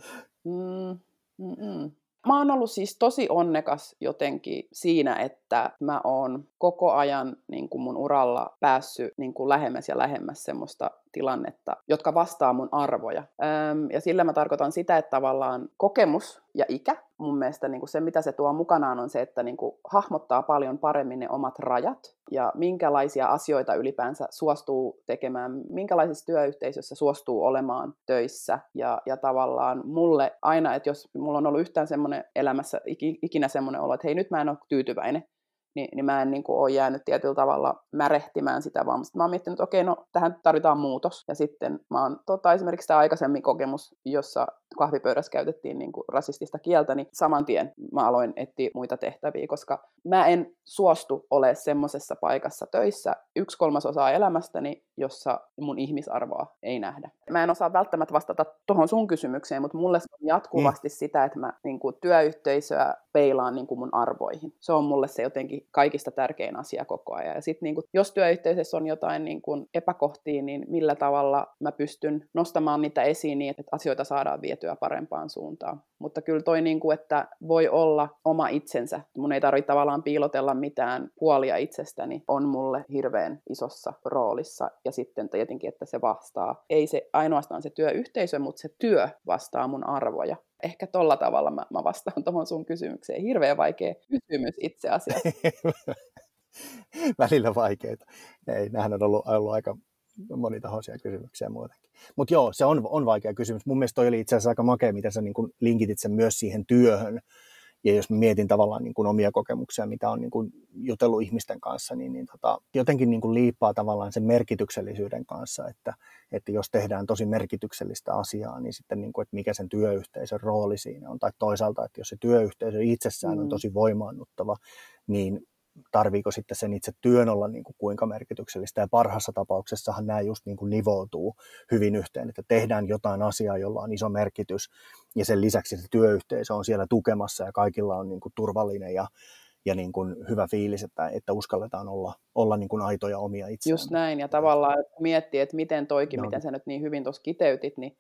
Speaker 2: Mm, mm-mm. Mä oon ollut siis tosi onnekas jotenkin siinä, että mä oon koko ajan niin kuin mun uralla päässyt niin kuin lähemmäs ja lähemmäs semmoista tilannetta, jotka vastaa mun arvoja. Öm, ja sillä mä tarkoitan sitä, että tavallaan kokemus ja ikä, mun mielestä niin kuin se, mitä se tuo mukanaan, on se, että niin kuin hahmottaa paljon paremmin ne omat rajat ja minkälaisia asioita ylipäänsä suostuu tekemään, minkälaisessa työyhteisössä suostuu olemaan töissä. Ja, ja tavallaan mulle aina, että jos mulla on ollut yhtään semmoinen elämässä, ikinä semmoinen olo, että hei nyt mä en ole tyytyväinen, niin, niin mä en niin kuin, ole jäänyt tietyllä tavalla märehtimään sitä, vaan mä oon miettinyt, että okei, no tähän tarvitaan muutos. Ja sitten mä oon tota, esimerkiksi tämä aikaisemmin kokemus, jossa kahvipöydässä käytettiin niin kuin rasistista kieltä, niin saman tien mä aloin etsiä muita tehtäviä, koska mä en suostu ole semmoisessa paikassa töissä yksi kolmasosaa elämästäni, jossa mun ihmisarvoa ei nähdä. Mä en osaa välttämättä vastata tuohon sun kysymykseen, mutta mulle se on jatkuvasti mm. sitä, että mä niin kuin, työyhteisöä peilaan niin kuin mun arvoihin. Se on mulle se jotenkin kaikista tärkein asia koko ajan. Ja sitten niin kuin, jos työyhteisössä on jotain niin kuin, epäkohtia, niin millä tavalla mä pystyn nostamaan niitä esiin niin, että asioita saadaan vietyä parempaan suuntaan. Mutta kyllä toi, niin kuin, että voi olla oma itsensä. Mun ei tarvitse tavallaan piilotella mitään puolia itsestäni, on mulle hirveän isossa roolissa. Ja sitten tietenkin, että se vastaa. Ei se ainoastaan se työyhteisö, mutta se työ vastaa mun arvoja. Ehkä tolla tavalla mä, mä vastaan tuohon sun kysymykseen. Hirveän vaikea kysymys itse asiassa.
Speaker 1: Välillä vaikeita. Ei, nämähän on ollut, ollut aika monitahoisia kysymyksiä muutenkin. Mutta joo, se on, on vaikea kysymys. Mun mielestä toi oli itse asiassa aika makea, miten sä niin kun linkitit sen myös siihen työhön. Ja jos mietin tavallaan niin kuin omia kokemuksia, mitä on niin kuin jutellut ihmisten kanssa, niin, niin tota, jotenkin niin kuin liippaa tavallaan sen merkityksellisyyden kanssa, että, että jos tehdään tosi merkityksellistä asiaa, niin sitten niin kuin, että mikä sen työyhteisön rooli siinä on. Tai toisaalta, että jos se työyhteisö itsessään mm. on tosi voimaannuttava, niin tarviiko sitten sen itse työn olla niin kuin kuinka merkityksellistä. Ja parhaassa tapauksessahan nämä just niin kuin nivoutuu hyvin yhteen, että tehdään jotain asiaa, jolla on iso merkitys, ja sen lisäksi se työyhteisö on siellä tukemassa, ja kaikilla on niin kuin turvallinen ja, ja niin kuin hyvä fiilis, että, että uskalletaan olla, olla niin kuin aitoja omia itseään.
Speaker 2: Just näin, ja tavallaan miettii, että miten toikin, no. miten sä nyt niin hyvin tuossa kiteytit, niin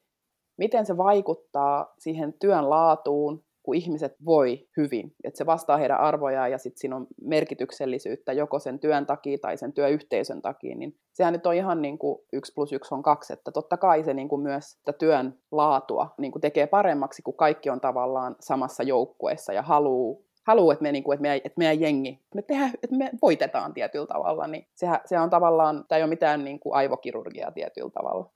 Speaker 2: miten se vaikuttaa siihen työn laatuun, kun ihmiset voi hyvin, että se vastaa heidän arvojaan ja sitten siinä on merkityksellisyyttä joko sen työn takia tai sen työyhteisön takia, niin sehän nyt on ihan niin kuin yksi plus yksi on kaksi, että totta kai se niin kuin myös sitä työn laatua niin kuin tekee paremmaksi, kun kaikki on tavallaan samassa joukkueessa ja haluaa haluaa, että, me, niin kuin, että, meidän, että meidän jengi, me tehdään, että me voitetaan tietyllä tavalla, niin sehän, se on tavallaan, tämä ei ole mitään niin kuin aivokirurgiaa tietyllä tavalla.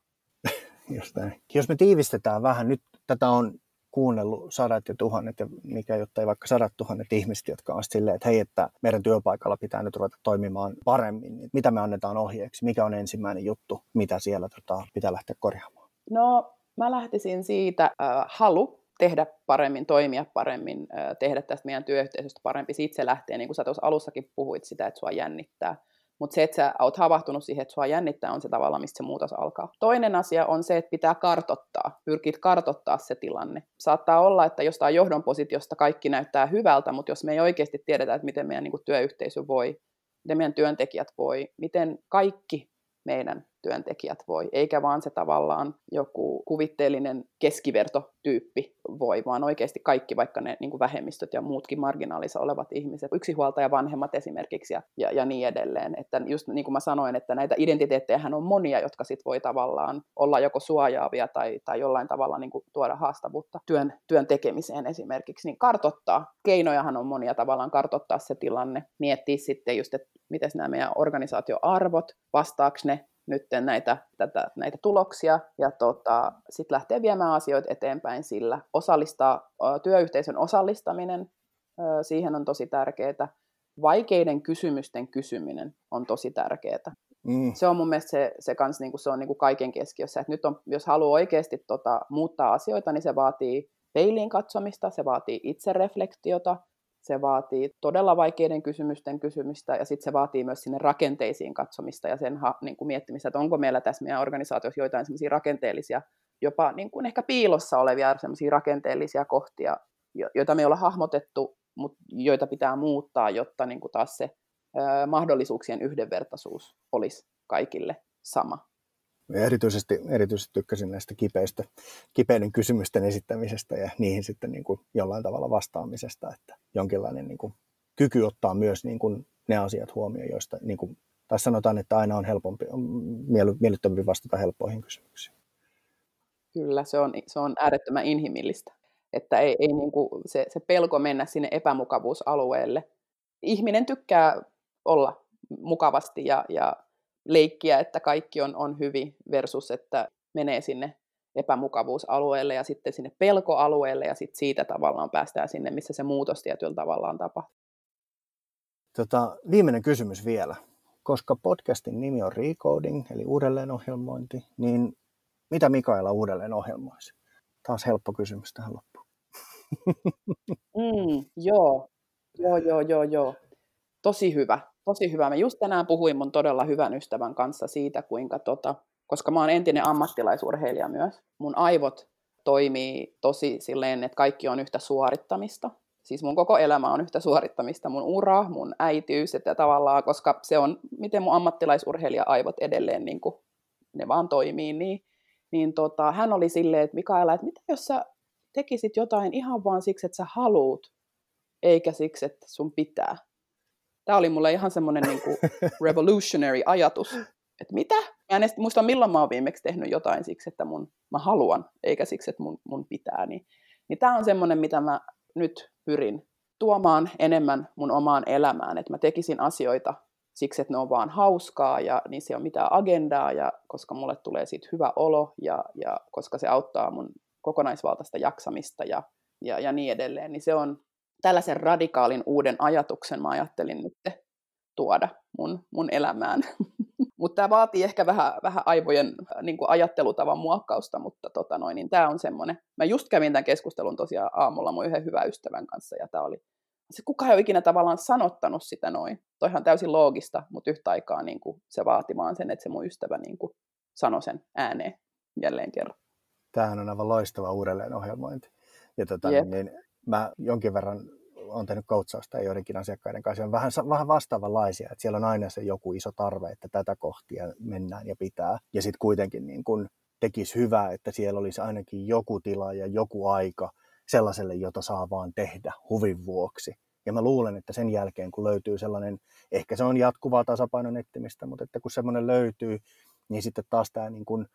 Speaker 1: Just näin. Jos me tiivistetään vähän, nyt tätä on kuunnellut sadat ja tuhannet, ja mikä jotta ei vaikka sadat tuhannet ihmiset, jotka on silleen, että hei, että meidän työpaikalla pitää nyt ruveta toimimaan paremmin. Niin mitä me annetaan ohjeeksi? Mikä on ensimmäinen juttu, mitä siellä tota, pitää lähteä korjaamaan?
Speaker 2: No, mä lähtisin siitä äh, halu tehdä paremmin, toimia paremmin, äh, tehdä tästä meidän työyhteisöstä parempi. Siitä se lähtee, niin kuin sä tuossa alussakin puhuit sitä, että sua jännittää mutta se, että sä oot havahtunut siihen, että sua jännittää, on se tavalla, mistä se muutos alkaa. Toinen asia on se, että pitää kartottaa, pyrkit kartottaa se tilanne. Saattaa olla, että jostain johdon positiosta kaikki näyttää hyvältä, mutta jos me ei oikeasti tiedetä, että miten meidän niin kuin, työyhteisö voi, miten meidän työntekijät voi, miten kaikki meidän työntekijät voi, eikä vaan se tavallaan joku kuvitteellinen keskivertotyyppi voi, vaan oikeasti kaikki, vaikka ne niin kuin vähemmistöt ja muutkin marginaalissa olevat ihmiset, yksinhuoltaja vanhemmat esimerkiksi ja, ja, ja niin edelleen. Että just niin kuin mä sanoin, että näitä identiteettejä on monia, jotka sit voi tavallaan olla joko suojaavia tai, tai jollain tavalla niin kuin tuoda haastavuutta työn, työn tekemiseen esimerkiksi, niin kartottaa. Keinojahan on monia tavallaan kartottaa se tilanne, miettiä sitten just, että miten nämä meidän organisaatioarvot, vastaako ne nyt näitä, tätä, näitä tuloksia ja tota, sitten lähtee viemään asioita eteenpäin sillä. Osallistaa, työyhteisön osallistaminen, siihen on tosi tärkeää. Vaikeiden kysymysten kysyminen on tosi tärkeää. Mm. Se on mun mielestä se, se, kans, niin kuin, se on niin kuin kaiken keskiössä. Et nyt on, jos haluaa oikeasti tota, muuttaa asioita, niin se vaatii peiliin katsomista, se vaatii itsereflektiota, se vaatii todella vaikeiden kysymysten kysymistä ja sitten se vaatii myös sinne rakenteisiin katsomista ja sen ha, niin kuin miettimistä, että onko meillä tässä meidän organisaatiossa joitain semmoisia rakenteellisia, jopa niin kuin ehkä piilossa olevia semmoisia rakenteellisia kohtia, joita me ei olla hahmotettu, mutta joita pitää muuttaa, jotta niin kuin taas se ö, mahdollisuuksien yhdenvertaisuus olisi kaikille sama.
Speaker 1: Erityisesti, erityisesti tykkäsin näistä kipeistä, kipeiden kysymysten esittämisestä ja niihin sitten niin kuin jollain tavalla vastaamisesta, että jonkinlainen niin kuin kyky ottaa myös niin kuin ne asiat huomioon, joista niin kuin, tai sanotaan, että aina on helpompi, on miellyttävämpi vastata helppoihin kysymyksiin.
Speaker 2: Kyllä, se on, se on äärettömän inhimillistä, että ei, ei niin kuin se, se pelko mennä sinne epämukavuusalueelle. Ihminen tykkää olla mukavasti ja, ja leikkiä, että kaikki on, on hyvin versus, että menee sinne epämukavuusalueelle ja sitten sinne pelkoalueelle ja sitten siitä tavallaan päästään sinne, missä se muutos tietyllä tavallaan tapahtuu.
Speaker 1: Tota, viimeinen kysymys vielä. Koska podcastin nimi on Recoding, eli uudelleenohjelmointi, niin mitä Mikaela uudelleen ohjelmoisi? Taas helppo kysymys tähän loppuun.
Speaker 2: Mm, joo, joo, joo, joo, joo. Tosi hyvä, tosi hyvä. Mä just tänään puhuin mun todella hyvän ystävän kanssa siitä, kuinka tota, koska mä oon entinen ammattilaisurheilija myös, mun aivot toimii tosi silleen, että kaikki on yhtä suorittamista. Siis mun koko elämä on yhtä suorittamista, mun ura, mun äitiys, että tavallaan, koska se on, miten mun ammattilaisurheilija-aivot edelleen, niin kuin, ne vaan toimii niin. Niin tota, hän oli silleen, että Mikaela, että mitä jos sä tekisit jotain ihan vaan siksi, että sä haluut, eikä siksi, että sun pitää. Tämä oli mulle ihan semmoinen niin kuin revolutionary ajatus, että mitä? Mä en edes muista, milloin mä oon viimeksi tehnyt jotain siksi, että mun, mä haluan, eikä siksi, että mun, mun pitää. Niin, niin tämä on semmoinen, mitä mä nyt pyrin tuomaan enemmän mun omaan elämään, että mä tekisin asioita siksi, että ne on vaan hauskaa ja niissä ei ole mitään agendaa, ja koska mulle tulee siitä hyvä olo ja, ja koska se auttaa mun kokonaisvaltaista jaksamista ja, ja, ja niin edelleen, niin se on tällaisen radikaalin uuden ajatuksen mä ajattelin nyt tuoda mun, mun elämään. mutta tämä vaatii ehkä vähän, vähän aivojen äh, niin kuin ajattelutavan muokkausta, mutta tota noin, niin tämä on semmoinen. Mä just kävin tämän keskustelun tosiaan aamulla mun yhden hyvän ystävän kanssa, ja tämä oli, se kukaan ei ole ikinä tavallaan sanottanut sitä noin. Toihan täysin loogista, mutta yhtä aikaa niin kuin se vaati vaan sen, että se mun ystävä niin kuin sanoi sen ääneen jälleen kerran.
Speaker 1: Tämähän on aivan loistava uudelleenohjelmointi. Ja tota, yep. niin, mä jonkin verran on tehnyt koutsausta joidenkin asiakkaiden kanssa, on vähän, vähän vastaavanlaisia, että siellä on aina se joku iso tarve, että tätä kohtia mennään ja pitää. Ja sitten kuitenkin niin kun tekisi hyvää, että siellä olisi ainakin joku tila ja joku aika sellaiselle, jota saa vaan tehdä huvin vuoksi. Ja mä luulen, että sen jälkeen, kun löytyy sellainen, ehkä se on jatkuvaa tasapainon etsimistä, mutta että kun semmoinen löytyy, niin sitten taas tämä niin kuin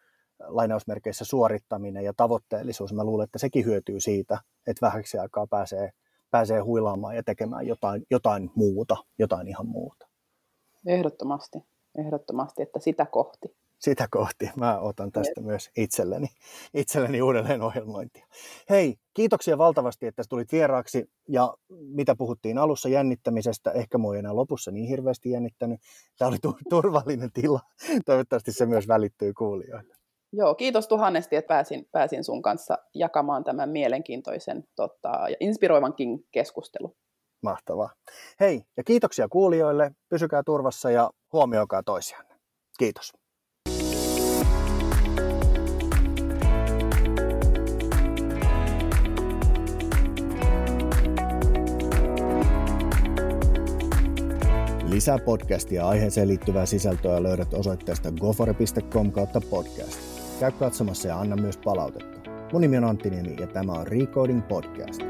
Speaker 1: lainausmerkeissä suorittaminen ja tavoitteellisuus, mä luulen, että sekin hyötyy siitä, että vähäksi aikaa pääsee pääsee huilaamaan ja tekemään jotain, jotain muuta, jotain ihan muuta.
Speaker 2: Ehdottomasti, ehdottomasti, että sitä kohti.
Speaker 1: Sitä kohti. Mä otan tästä myös itselleni, itselleni uudelleen ohjelmointia. Hei, kiitoksia valtavasti, että tulit vieraaksi. Ja mitä puhuttiin alussa jännittämisestä, ehkä mua ei enää lopussa niin hirveästi jännittänyt. Tämä oli turvallinen tila. Toivottavasti se myös välittyy kuulijoille.
Speaker 2: Joo, kiitos tuhannesti, että pääsin, pääsin sun kanssa jakamaan tämän mielenkiintoisen tota, ja inspiroivankin keskustelun.
Speaker 1: Mahtavaa. Hei, ja kiitoksia kuulijoille. Pysykää turvassa ja huomioikaa toisianne. Kiitos. Lisää podcastia aiheeseen liittyvää sisältöä löydät osoitteesta gofore.com kautta podcast. Käy katsomassa ja anna myös palautetta. Mun nimi on Antti Niemi ja tämä on Recoding Podcast.